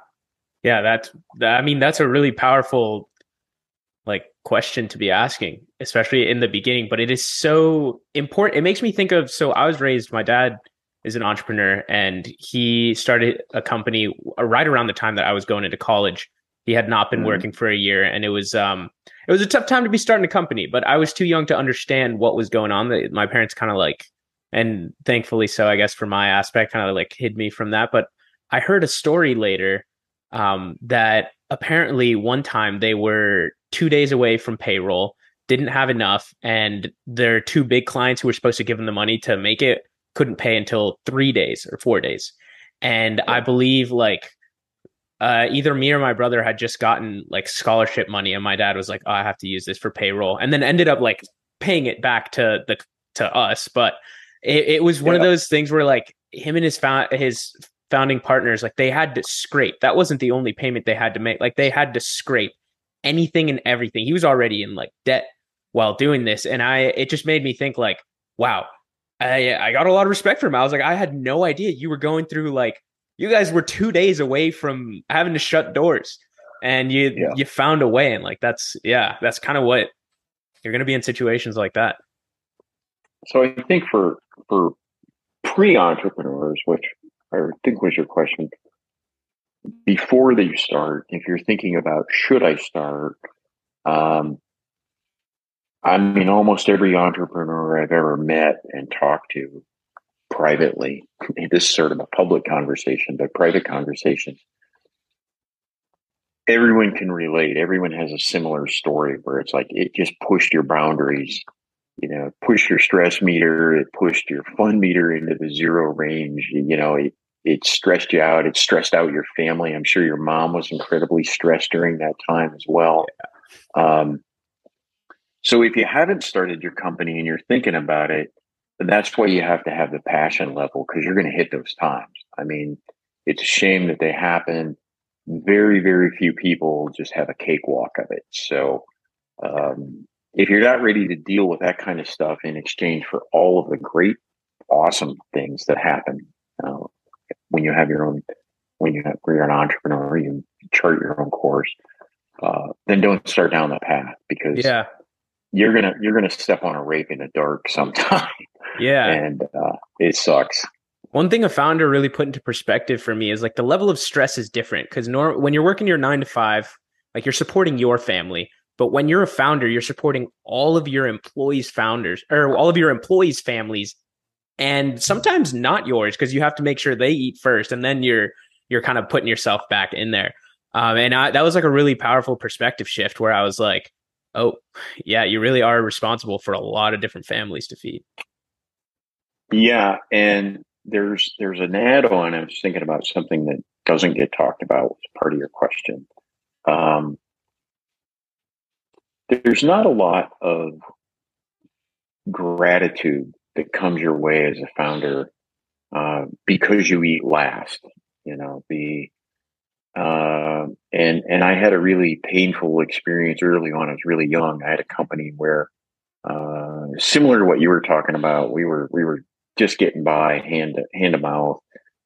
Yeah. That's, I mean, that's a really powerful, like, question to be asking, especially in the beginning. But it is so important. It makes me think of, so I was raised, my dad is an entrepreneur and he started a company right around the time that I was going into college. He had not been mm-hmm. working for a year and it was um it was a tough time to be starting a company, but I was too young to understand what was going on. My parents kind of like and thankfully so I guess for my aspect kind of like hid me from that, but I heard a story later um that apparently one time they were 2 days away from payroll, didn't have enough and their two big clients who were supposed to give them the money to make it couldn't pay until three days or four days. And I believe like uh, either me or my brother had just gotten like scholarship money, and my dad was like, "Oh, I have to use this for payroll," and then ended up like paying it back to the to us. But it, it was one of those things where like him and his found his founding partners like they had to scrape. That wasn't the only payment they had to make. Like they had to scrape anything and everything. He was already in like debt while doing this, and I it just made me think like, wow. I I got a lot of respect for him. I was like, I had no idea you were going through like you guys were two days away from having to shut doors and you Yeah. you found a way and like that's yeah that's kind of what you're going to be in situations like that So I think for for pre entrepreneurs, which I think was your question, before they start, if you're thinking about should I start, um, I mean, almost every entrepreneur I've ever met and talked to privately, [laughs] this is sort of a public conversation, but private conversations, everyone can relate. Everyone has a similar story where it's like it just pushed your boundaries you know, pushed your stress meter, it pushed your fun meter into the zero range. You, know, it, it stressed you out. It stressed out your family. I'm sure your mom was incredibly stressed during that time as well. Um, so if you haven't started your company and you're thinking about it, that's why you have to have the passion level because you're going to hit those times. I mean, it's a shame that they happen. Very, very few people just have a cakewalk of it. So, um, if you're not ready to deal with that kind of stuff in exchange for all of the great, awesome things that happen uh, when you have your own, when you have, you're an entrepreneur, you chart your own course, uh, then don't start down that path because yeah you're gonna you're gonna step on a rake in the dark sometime, [laughs] yeah. And uh, it sucks. one thing a founder really put into perspective for me is like the level of stress is different because nor- when you're working your nine to five like you're supporting your family but when you're a founder you're supporting all of your employees founders or all of your employees families and sometimes not yours because you have to make sure they eat first and then you're you're kind of putting yourself back in there. Um, and I, that was like a really powerful perspective shift where i was like oh yeah you really are responsible for a lot of different families to feed Yeah, and there's there's an add-on. I was thinking about something that doesn't get talked about as part of your question. Um, there's not a lot of gratitude that comes your way as a founder uh, because you eat last. You know the uh, and and I had a really painful experience early on. I was really young. I had a company where uh, similar to what you were talking about. We were we were just getting by hand to, hand to mouth.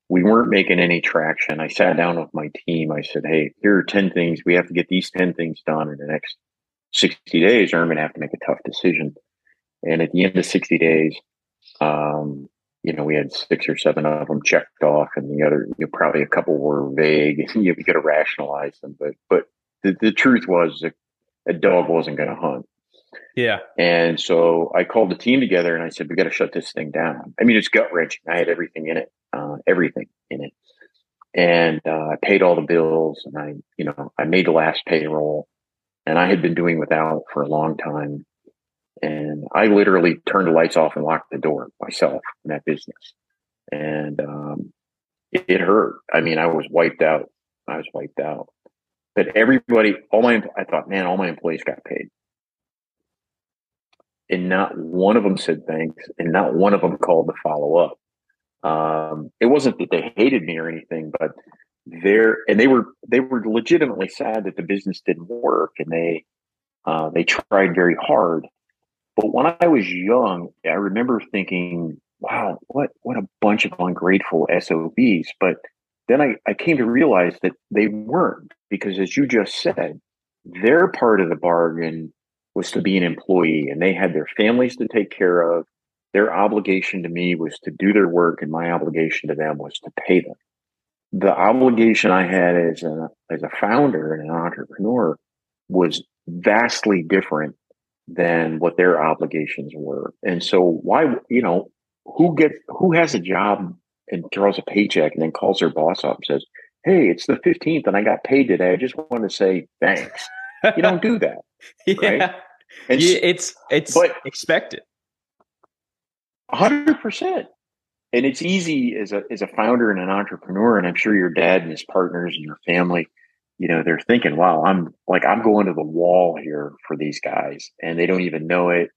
We weren't making any traction. I sat down with my team. I said, "Hey, here are ten things. We have to get these ten things done in the next sixty days, or I'm going to have to make a tough decision." And at the end of sixty days, um, you know, we had six or seven of them checked off, and the other, you know, probably a couple were vague. [laughs] you could have rationalized them, but but the, the truth was that a dog wasn't going to hunt. yeah And so I called the team together and I said, we got to shut this thing down. I mean, it's gut wrenching. I had everything in it, uh, everything in it. And uh, I paid all the bills and I, you know, I made the last payroll and I had been doing without for a long time. And I literally turned the lights off and locked the door myself in that business. And um, it, it hurt. I mean, I was wiped out. I was wiped out. But everybody, all my, I thought, man, all my employees got paid and not one of them said thanks, and not one of them called to follow up. Um, it wasn't that they hated me or anything, but they're and they were they were legitimately sad that the business didn't work, and they uh, they tried very hard. But when I was young, I remember thinking, "Wow, what what a bunch of ungrateful SOBs." But then I, I came to realize that they weren't because, as you just said, their part of the bargain was to be an employee and they had their families to take care of. Their obligation to me was to do their work, and my obligation to them was to pay them. The obligation I had as a as a founder and an entrepreneur was vastly different than what their obligations were. And so why you know who gets who has a job and draws a paycheck and then calls their boss up and says, "Hey, it's the 15th and I got paid today. I just want to say thanks." You don't do that. [laughs] yeah And You- it's it's but- expected hundred percent. and it's easy as a as a founder and an entrepreneur, and I'm sure your dad and his partners and your family, you know, they're thinking, "Wow, I'm like I'm going to the wall here for these guys," and they don't even know it.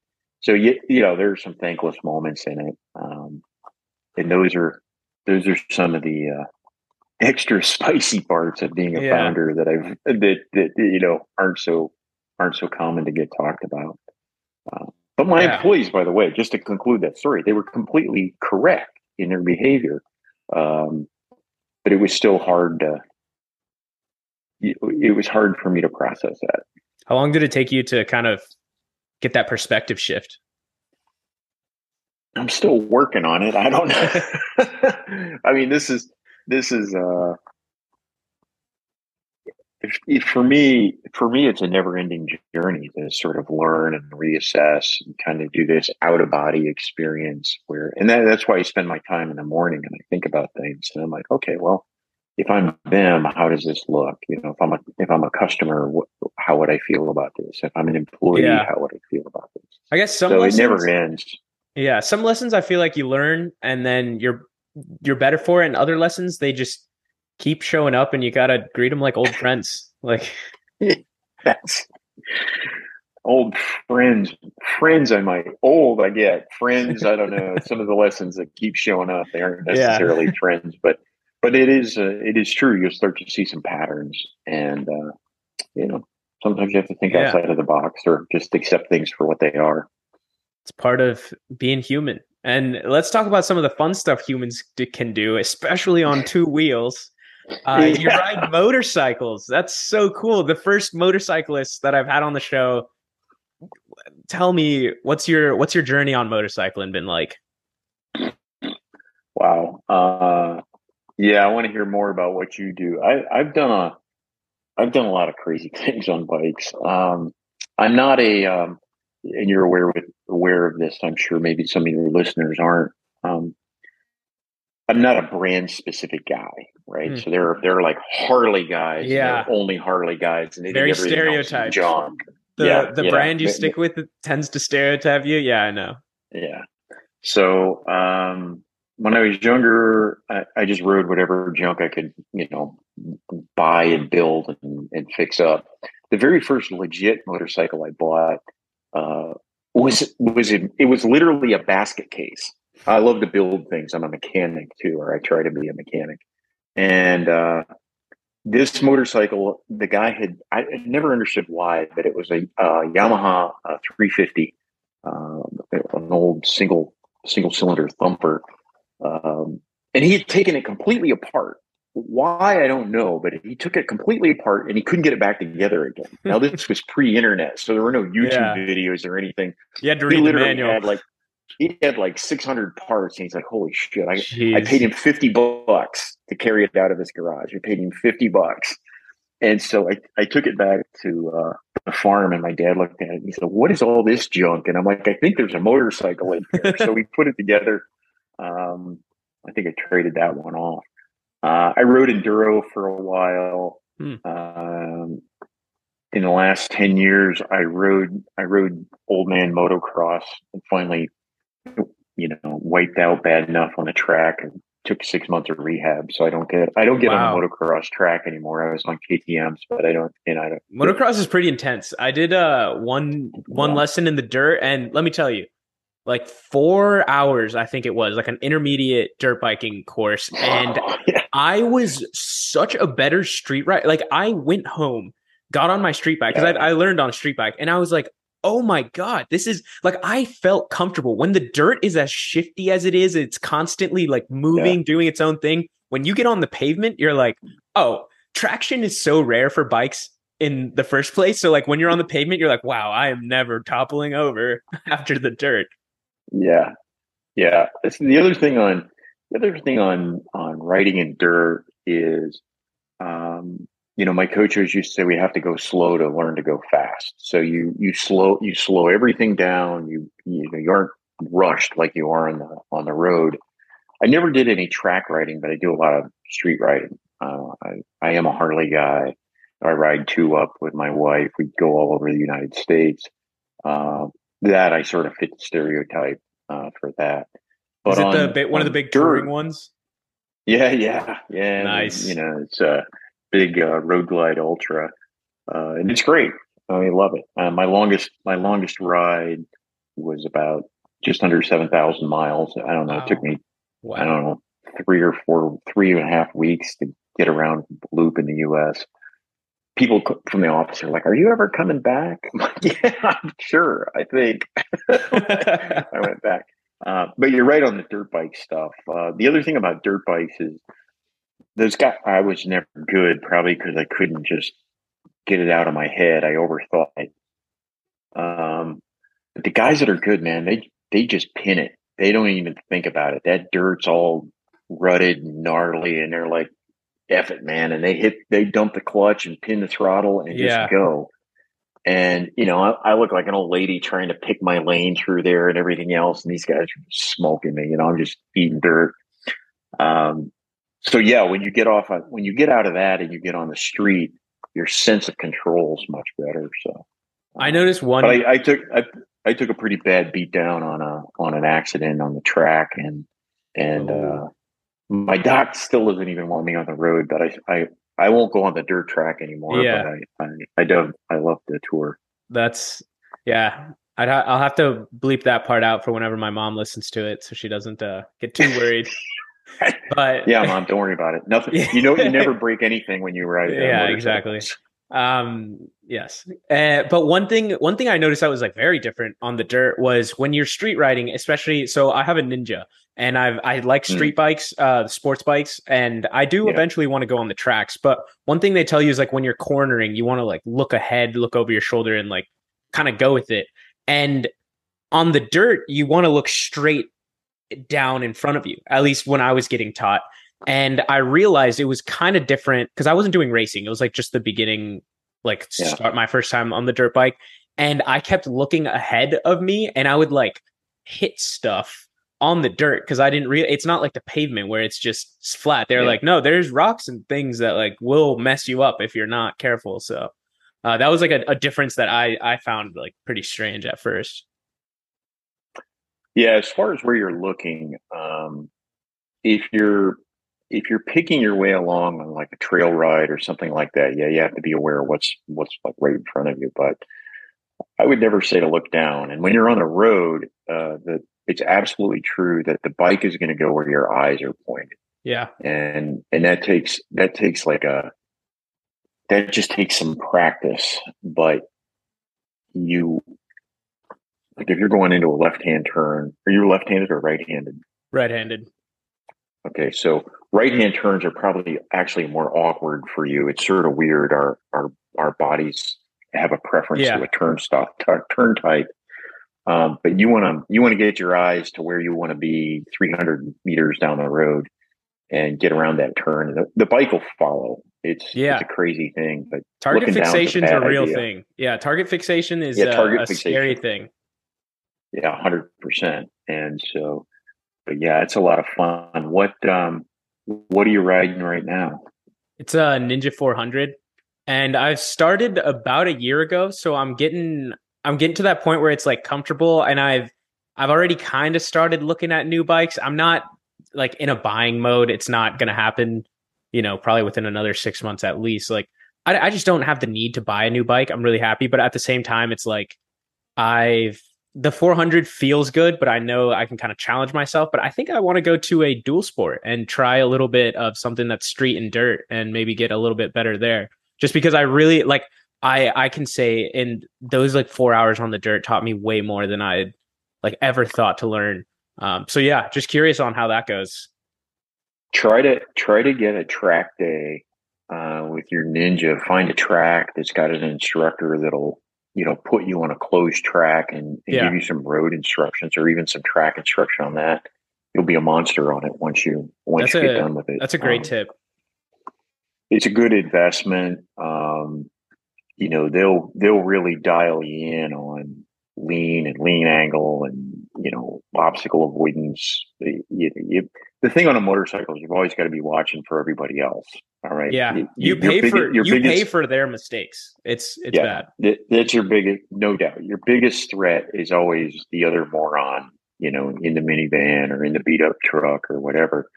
So you you know, there's some thankless moments in it, um, and those are those are some of the uh, [laughs] extra spicy parts of being a Yeah. founder that I've that that you know aren't so aren't so common to get talked about. Uh, but my Yeah. employees, by the way, just to conclude that story, they were completely correct in their behavior, um, but it was still hard to. It it was hard for me to process that. How long did it take you to kind of get that perspective shift? I'm still working on it. I don't know. [laughs] I mean, this is this is uh if, if for me for me it's a never ending journey to sort of learn and reassess and kind of do this out of body experience where and that, that's why I spend my time in the morning and I think about things and I'm like, okay, well, if I'm them, how does this look? You know, if I'm a if I'm a customer, what, how would I feel about this? If I'm an employee, Yeah. how would I feel about this? I guess some so lessons, it never ends. Yeah, some lessons I feel like you learn and then you're you're better for it, and other lessons they just keep showing up, and you gotta greet them like old friends. [laughs] Like, That's old friends. Friends, I might. Old, I get. Friends, I don't know. Some of the lessons that keep showing up, they aren't [laughs] Yeah. necessarily friends, but but it is uh, it is true. You'll start to see some patterns, and uh, you know sometimes you have to think Yeah. outside of the box or just accept things for what they are. it's part of being human. And let's talk about some of the fun stuff humans d- can do, especially on [laughs] two wheels. Uh, You ride motorcycles. That's so cool. The first motorcyclist that I've had on the show. Tell me what's your what's your journey on motorcycling been like? Wow. Uh, yeah, I want to hear more about what you do. I, I've done a, I've done a lot of crazy [laughs] things on bikes. Um, I'm not a, um, and you're aware with aware of this. I'm sure maybe some of your listeners aren't. Um, I'm not a brand specific guy, right? Hmm. So there are there are like Harley guys, Yeah. only Harley guys, and they Very stereotyped. Junk. The Yeah, the yeah. brand you stick with tends to stereotype you. Yeah, I know. Yeah. So um, when I was younger, I, I just rode whatever junk I could, you know, buy and build and, and fix up. The very first legit motorcycle I bought uh, was was it, it was literally a basket case. I love to build things. I'm a mechanic too, or I try to be a mechanic. And uh, this motorcycle, the guy had I never understood why, but it was a uh, Yamaha uh, 350 um, an old single single cylinder thumper, um, and he had taken it completely apart. Why I don't know, but he took it completely apart and he couldn't get it back together again. [laughs] Now this was pre-internet, so there were no YouTube Yeah. videos or anything. You had to He read the manual. had like he had like 600 parts, and he's like, "Holy shit!" I, I paid him 50 bucks to carry it out of his garage. I paid him 50 bucks. And so I, I took it back to uh, the farm and my dad looked at it and he said, What is all this junk? And I'm like, I think there's a motorcycle in here. [laughs] so we put it together. Um, I think I traded that one off. Uh, I rode enduro for a while. Hmm. Um, in the last 10 years, I rode, I rode old man motocross and finally, you know, wiped out bad enough on the track and took six months of rehab. So I don't get, I don't get Wow. on the motocross track anymore. I was on KTMs, but I don't, and I don't, Motocross is pretty intense. I did uh one one Yeah. lesson in the dirt, and let me tell you, like four hours, I think it was like an intermediate dirt biking course, [gasps] and yeah, I was such a better street ride. Like I went home, got on my street bike because Yeah. I, I learned on a street bike, and I was like, "Oh my god, this is like I felt comfortable when the dirt is as shifty as it is. It's constantly like moving, doing its own thing. When you get on the pavement, you're like, oh, traction is so rare for bikes in the first place. So like when you're on the pavement, you're like, wow, I am never toppling over [laughs] after the dirt. Yeah, yeah. The other thing on the other thing on on riding in dirt is, um, you know, my coaches used to say we have to go slow to learn to go fast. So you you slow you slow everything down. You you know you aren't rushed like you are on the on the road. I never did any track riding, but I do a lot of street riding. Uh, I I am a Harley guy. I ride two up with my wife. We go all over the United States. Uh, that I sort of fit the stereotype uh, for that. Is it the on- big, one of the big touring ones? Yeah, yeah, yeah. Nice. You know, it's a big uh, Road Glide Ultra, uh, and it's great. I love it. Uh, my longest, my longest ride was about just under seven thousand miles. I don't know. It took me, Wow. I don't know, three or four, three and a half weeks to get around the loop in the U.S. People from the office are like, "Are you ever coming back?" [laughs] I'm like, "Yeah, I'm sure. I think." [laughs] I went back. Uh, but you're right on the dirt bike stuff. Uh, the other thing about dirt bikes is those guys. I was never good, probably because I couldn't just get it out of my head. I overthought it. Um, but the guys that are good, man, they they just pin it. They don't even think about it. That dirt's all rutted and gnarly, and they're like, "F it, man!" And they hit, they dump the clutch and pin the throttle and Yeah. just go. And you know, I, I look like an old lady trying to pick my lane through there and everything else. And these guys are smoking me. You know, I'm just eating dirt. Um, so yeah, when you get off, on- when you get out of that and you get on the street, your sense of control is much better. So I noticed one. but I, I took I, I took a pretty bad beat down on a on an accident on the track and and Oh. uh, my doc still doesn't even want me on the road, but I I, I won't go on the dirt track anymore. Yeah. But I I, I do I love the tour. That's yeah. I'd ha- I'll have to bleep that part out for whenever my mom listens to it, so she doesn't uh, get too worried. [laughs] but Yeah, mom, don't worry about it. Nothing. [laughs] You know, you never [laughs] break anything when you ride. Yeah, exactly. Um, yes. Uh, but one thing, one thing I noticed that was like very different on the dirt was when you're street riding, especially. So I have a Ninja, and I've I like Mm. street bikes, uh, sports bikes, and I do Yeah. eventually want to go on the tracks. But one thing they tell you is like when you're cornering, you want to like look ahead, look over your shoulder, and like kind of go with it. And on the dirt, you want to look straight down in front of you. At least when I was getting taught. And I realized it was kind of different because I wasn't doing racing. It was like just the beginning, like Yeah. start my first time on the dirt bike. And I kept looking ahead of me and I would like hit stuff on the dirt because I didn't real it's not like the pavement where it's just flat. They're Yeah. like, no, there's rocks and things that like will mess you up if you're not careful. So uh, that was like a, a difference that I I found like pretty strange at first. Yeah, as far as where you're looking, um, if you're if you're picking your way along on like a trail ride or something like that, yeah, you have to be aware of what's what's like right in front of you. But I would never say to look down. And when you're on the road, uh, that it's absolutely true that the bike is going to go where your eyes are pointed, Yeah. and and that takes that takes like a that just takes some practice. But you like if you're going into a left hand turn, are you left handed or right handed? Right handed. Okay, so right hand turns are probably actually more awkward for you. It's sort of weird. Our our our bodies have a preference Yeah. to a turn stop turn type. Um, but you want to you want to get your eyes to where you want to be 300 meters down the road and get around that turn. The, the bike will follow. It's Yeah. it's a crazy thing, but Target a fixation is a real idea. thing. Yeah, target fixation is Yeah, a, a fixation. scary thing. yeah, 100. percent And so, but yeah, it's a lot of fun. What um, what are you riding right now? It's a Ninja 400, and I've started about a year ago, so I'm getting I'm getting to that point where it's like comfortable, and I've I've already kind of started looking at new bikes. I'm not like in a buying mode. It's not going to happen, you know, probably within another six months at least. Like I, I just don't have the need to buy a new bike. I'm really happy, but at the same time, it's like I've the 400 feels good, but I know I can kind of challenge myself. But I think I want to go to a dual sport and try a little bit of something that's street and dirt and maybe get a little bit better there. Just because I really like, I I can say in those like four hours on the dirt taught me way more than I like ever thought to learn. Um, so yeah, just curious on how that goes. try to try to get a track day uh, with your ninja find a track that's got an instructor that'll you know put you on a closed track and, and Yeah. give you some road instructions or even some track instruction on that you'll be a monster on it once you once That's you a- get done with it That's a great Um, tip. it's a good investment um, you know they'll they'll really dial you in on lean and lean angle and you know obstacle avoidance you, you, the thing on a motorcycle is you've always got to be watching for everybody else all right Yeah, You- you pay big- for your you pay for their mistakes. It's it's Yeah. bad. that's your biggest no doubt your biggest threat is always the other moron you know, in the minivan or in the beat up truck or whatever.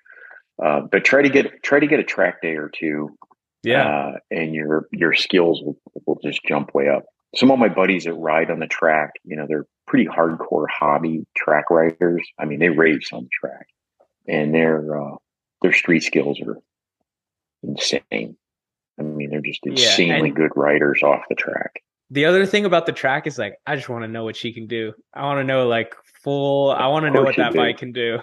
Uh, but try to get try to get a track day or two, Yeah. uh, and your your skills will, will just jump way up. Some of my buddies that ride on the track, you know, they're pretty hardcore hobby track riders. I mean, they race on the track, and their uh, their street skills are insane. I mean, they're just Yeah, insanely and- good riders off the track. The other thing about the track is like I just want to know what she can do. I want to know like full. I want to know what that do. bike can do.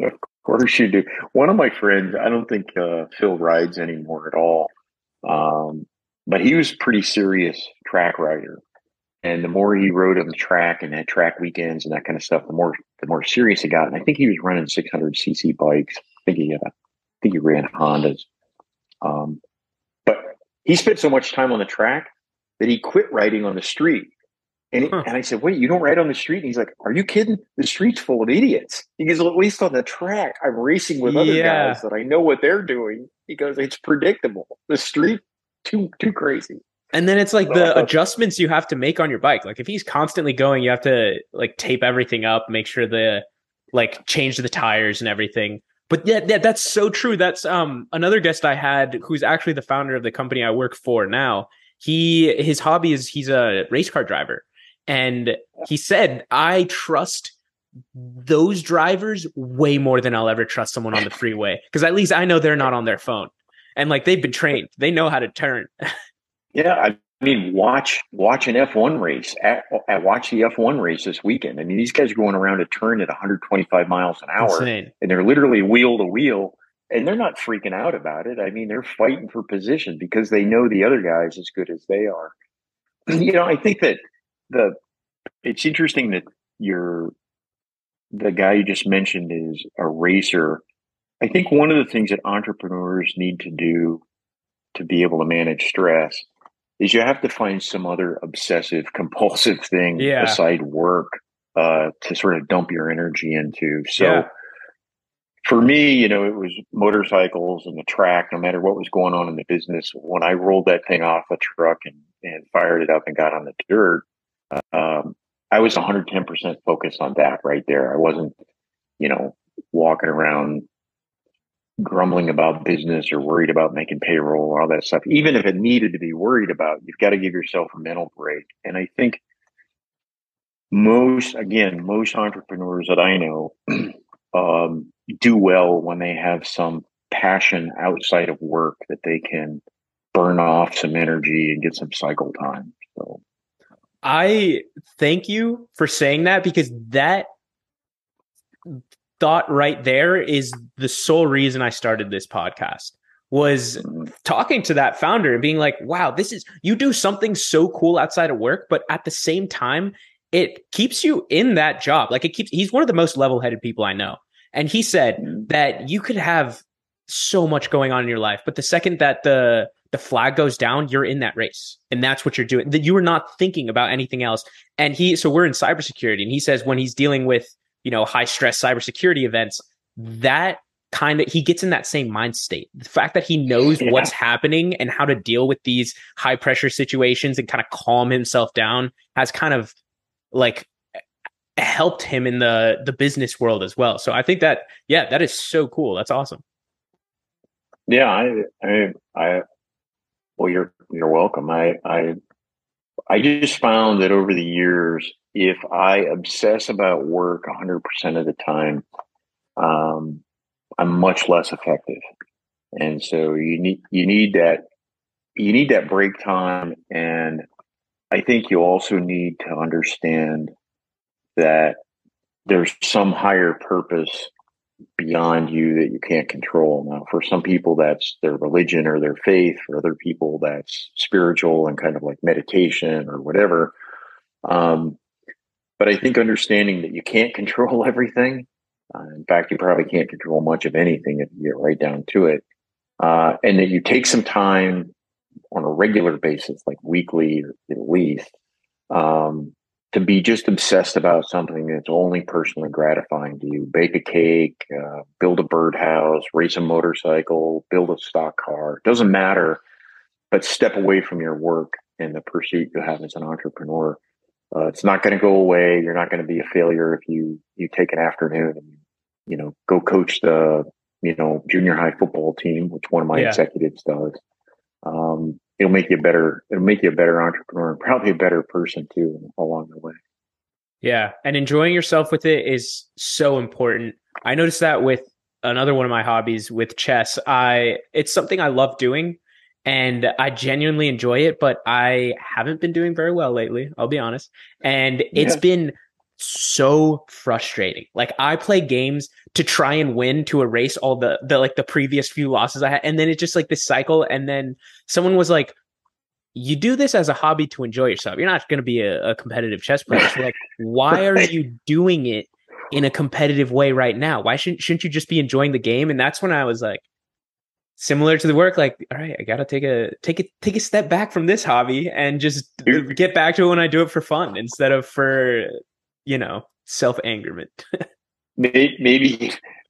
Of course you do. One of my friends, I don't think uh, Phil rides anymore at all, um, but he was a pretty serious track rider. And the more he rode on the track and had track weekends and that kind of stuff, the more the more serious he got. And I think he was running 600 cc bikes. I think he, uh, I think he ran Hondas. Um, but he spent so much time on the track that he quit riding on the street. And, Huh. and I said, wait, you don't ride on the street? And he's like, are you kidding? The street's full of idiots. He goes, well, at least on the track, I'm racing with other Yeah. guys that I know what they're doing. He goes, it's predictable. The street, too too crazy. And then it's like Well, the I adjustments you have to make on your bike. Like if he's constantly going, you have to like tape everything up, make sure the like change the tires and everything. But yeah, that, that's so true. That's um another guest I had who's actually the founder of the company I work for now. He his hobby is he's a race car driver. And he said, I trust those drivers way more than I'll ever trust someone on the freeway. Cause at least I know they're not on their phone. And like they've been trained. They know how to turn. [laughs] Yeah, I mean, watch watch an F one race. At, at watch the F one race this weekend. I mean, these guys are going around a turn at 125 miles an hour, Insane. and they're literally wheel to wheel, and they're not freaking out about it. I mean, they're fighting for position because they know the other guys as good as they are. [clears throat] You know, I think that the it's interesting that you're the guy you just mentioned is a racer. I think one of the things that entrepreneurs need to do to be able to manage stress is you have to find some other obsessive compulsive thing Yeah. aside work uh, to sort of dump your energy into. So Yeah. for me, you know, it was motorcycles and the track, no matter what was going on in the business. When I rolled that thing off a truck and, and fired it up and got on the dirt, um, I was 110% focused on that right there. I wasn't, you know, walking around grumbling about business or worried about making payroll or all that stuff. Even if it needed to be worried about, you've got to give yourself a mental break. And I think most, again, most entrepreneurs that I know [clears throat] um, do well when they have some passion outside of work that they can burn off some energy and get some cycle time. So I thank you for saying that because that thought right there is the sole reason I started this podcast was talking to that founder and being like, wow, this is you do something so cool outside of work, but at the same time, it keeps you in that job. Like it keeps he's one of the most level-headed people I know. And he said mm, that you could have so much going on in your life, but the second that the the flag goes down, you're in that race. And that's what you're doing. That you are not thinking about anything else. And he so we're in cybersecurity and he says when he's dealing with, you know, high stress cybersecurity events, that kind of he gets in that same mind state. The fact that he knows Yeah. what's happening and how to deal with these high pressure situations and kind of calm himself down has kind of like helped him in the the business world as well. So I think that yeah, that is so cool. That's awesome. Yeah, I, I, I, well, you're you're welcome. I, I, I just found that over the years, if I obsess about work 100 percent of the time, um, I'm much less effective. And so you need you need that you need that break time, and I think you also need to understand that there's some higher purpose beyond you that you can't control. Now, for some people, that's their religion or their faith. For other people, that's spiritual and kind of like meditation or whatever. Um, but I think understanding that you can't [laughs] control everything. Uh, in fact, you probably can't control much of anything if you get right down to it. Uh, and that you take some time on a regular basis, like weekly at least, um, to be just obsessed about something that's only personally gratifying to you. Bake a cake, uh, build a birdhouse, race a motorcycle, build a stock car. Doesn't matter, but step away from your work and the pursuit you have as an entrepreneur. Uh, it's not going to go away. You're not going to be a failure if you you take an afternoon and you know go coach the you know junior high football team, which one of my Yeah. executives does. Um, it'll make you a better. It'll make you a better entrepreneur and probably a better person too along the way. Yeah, and enjoying yourself with it is so important. I noticed that with another one of my hobbies with chess. I it's something I love doing and I genuinely enjoy it, but I haven't been doing very well lately, I'll be honest. And it's Yeah. been so frustrating. Like I play games to try and win to erase all the the like the previous few losses I had and then it's just like this cycle and then someone was like you do this as a hobby to enjoy yourself. You're not going to be a, a competitive chess player. So like, [laughs] why are you doing it in a competitive way right now? Why shouldn't shouldn't you just be enjoying the game? And that's when I was like, similar to the work, like, all right, I got to take a take a take a step back from this hobby and just Dude. get back to it when I do it for fun instead of for you know self angerment. [laughs] Maybe,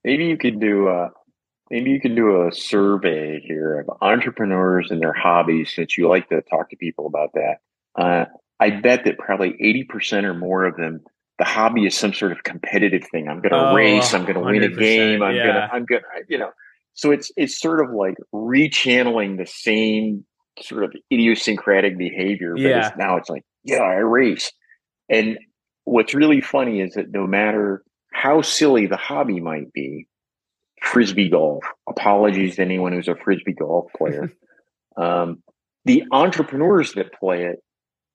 maybe, you could do a, maybe you can do a survey here of entrepreneurs and their hobbies since you like to talk to people about that. Uh, I bet that probably 80% or more of them, the hobby is some sort of competitive thing. I'm going to Oh, race. I'm going to win a game. I'm gonna I'm going to, you know, so it's, it's sort of like rechanneling the same sort of idiosyncratic behavior. But Yeah. it's, now it's like, yeah, I race. And what's really funny is that no matter how silly the hobby might be, frisbee golf. Apologies to anyone who's a frisbee golf player. [laughs] um, the entrepreneurs that play it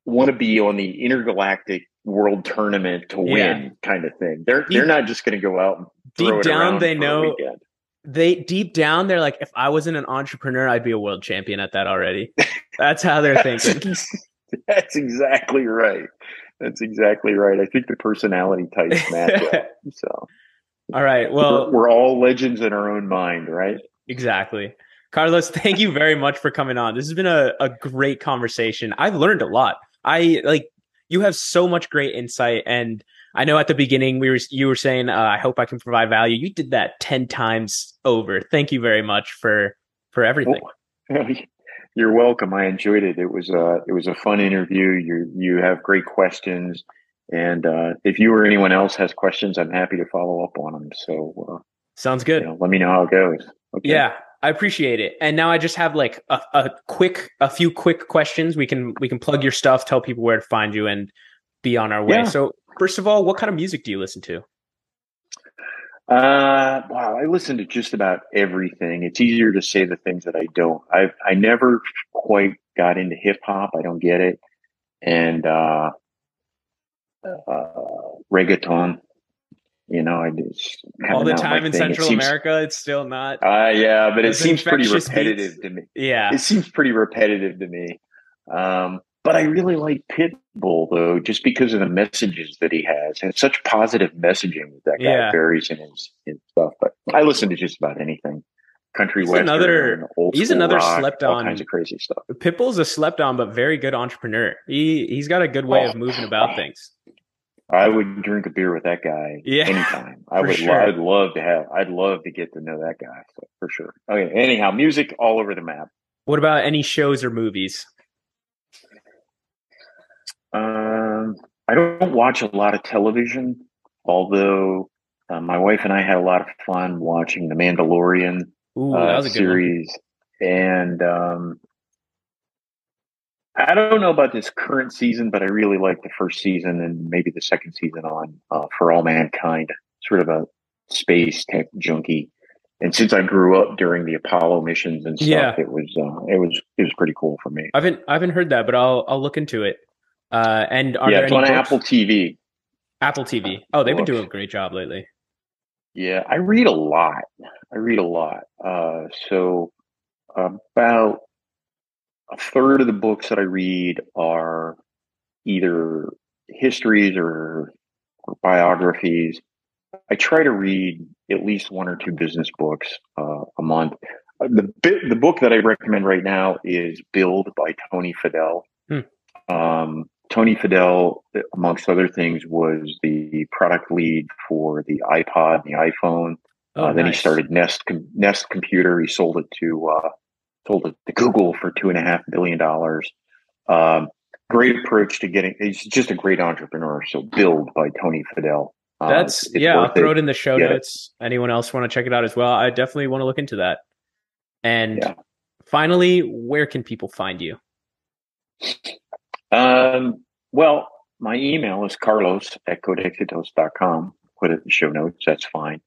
want to be on the intergalactic world tournament to win Yeah. kind of thing. They're Deep- they're not just going to go out and throw Deep it down, around they know. They deep down they're like, if I wasn't an entrepreneur, I'd be a world champion at that already. That's how they're [laughs] That's, thinking. [laughs] that's exactly right. That's exactly right. I think the personality types match up. [laughs] So All right. we're, Well, we're all legends in our own mind, right? Exactly. Carlos, thank you very much for coming on. This has been a, a great conversation. I've learned a lot. I like you have so much great insight and I know at the beginning we were you were saying uh, I hope I can provide value. You did that 10 times over. Thank you very much for for everything. [laughs] You're welcome. I enjoyed it. It was uh it was a fun interview. You you have great questions, and uh, if you or anyone else has questions, I'm happy to follow up on them. So uh, Sounds you good. know, let me know how it goes. Okay. Yeah, I appreciate it. And now I just have like a, a quick a few quick questions. We can we can plug your stuff, tell people where to find you and be on our way. Yeah. So, first of all, what kind of music do you listen to? Uh, wow, I listen to just about everything. It's easier to say the things that I don't. I I never quite got into hip hop. I don't get it, and uh, uh, reggaeton. You know, I just All the time in thing. It Central seems- America, it's still not. Uh, yeah, but it seems pretty repetitive beats. to me. Yeah. It seems pretty repetitive to me. Um, but I really like Pitbull though, just because of the messages that he has and such positive messaging that that guy Yeah. varies in his, his stuff. But I listen to just about anything. Country He's western, another- he's another rock, slept all on- kinds of crazy stuff. Pitbull's a slept on but very good entrepreneur. He he's got a good way of moving about things. I would drink a beer with that guy Yeah, anytime. [laughs] I would. sure. I'd love to have. I'd love to get to know that guy so, for sure. Okay. Anyhow, music all over the map. What about any shows or movies? Um, I don't watch a lot of television, although uh, my wife and I had a lot of fun watching The Mandalorian Ooh, uh, good one. series. And um, I don't know about this current season, but I really like the first season and maybe the second season on uh, For All Mankind, sort of a space tech junkie. And since I grew up during the Apollo missions and stuff, Yeah. it was uh, it was it was pretty cool for me. I haven't I haven't heard that, but I'll I'll look into it. Uh, and are yeah, there on books? Apple TV. Apple TV. Oh, they've been doing a great job lately. Yeah, I read a lot. I read a lot. Uh, so about a third of the books that I read are either histories or, or biographies. I try to read at least one or two business books uh, a month. Uh, The bit, the book that I recommend right now is Build by Tony Fadell. Hmm. Um, Tony Fadell, amongst other things, was the product lead for the iPod and the iPhone. Oh, uh, then he started Nest Nest Computer. He sold it to uh, sold it to Google for two and a half billion dollars. Um, great approach to getting. He's just a great entrepreneur. So build by Tony Fadell. Uh, That's it's- it's yeah. I'll throw it in the show Get it. notes. Anyone else want to check it out as well? I definitely want to look into that. And Yeah. finally, where can people find you? Um, well, my email is carlos at codexitos.com. Put it in the show notes. That's fine.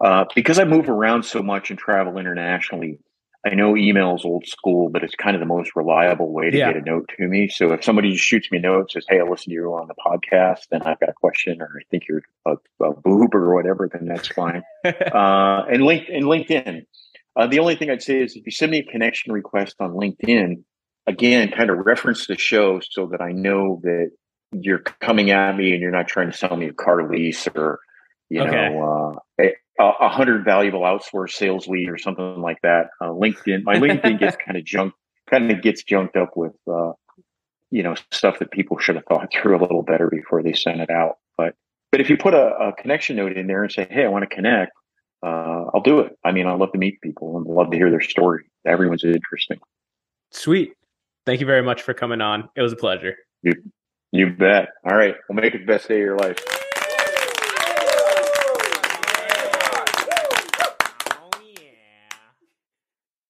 Uh, because I move around so much and travel internationally, I know email is old school, but it's kind of the most reliable way to Yeah. get a note to me. So if somebody just shoots me a note says, Hey, I listened to you on the podcast, then I've got a question or I think you're a, a boob or whatever, then that's fine. [laughs] uh, and link and LinkedIn. Uh, the only thing I'd say is if you send me a connection request on LinkedIn, again, kind of reference the show so that I know that you're coming at me and you're not trying to sell me a car lease or, you Okay. know, uh, a, hundred valuable outsourced sales lead or something like that. Uh, LinkedIn, my LinkedIn gets [laughs] kind of junk, kind of gets junked up with, uh, you know, stuff that people should have thought through a little better before they sent it out. But, but if you put a, a connection note in there and say, Hey, I want to connect, uh, I'll do it. I mean, I love to meet people and love to hear their story. Everyone's interesting. Sweet. Thank you very much for coming on. It was a pleasure. You bet. All right. We'll make it the best day of your life.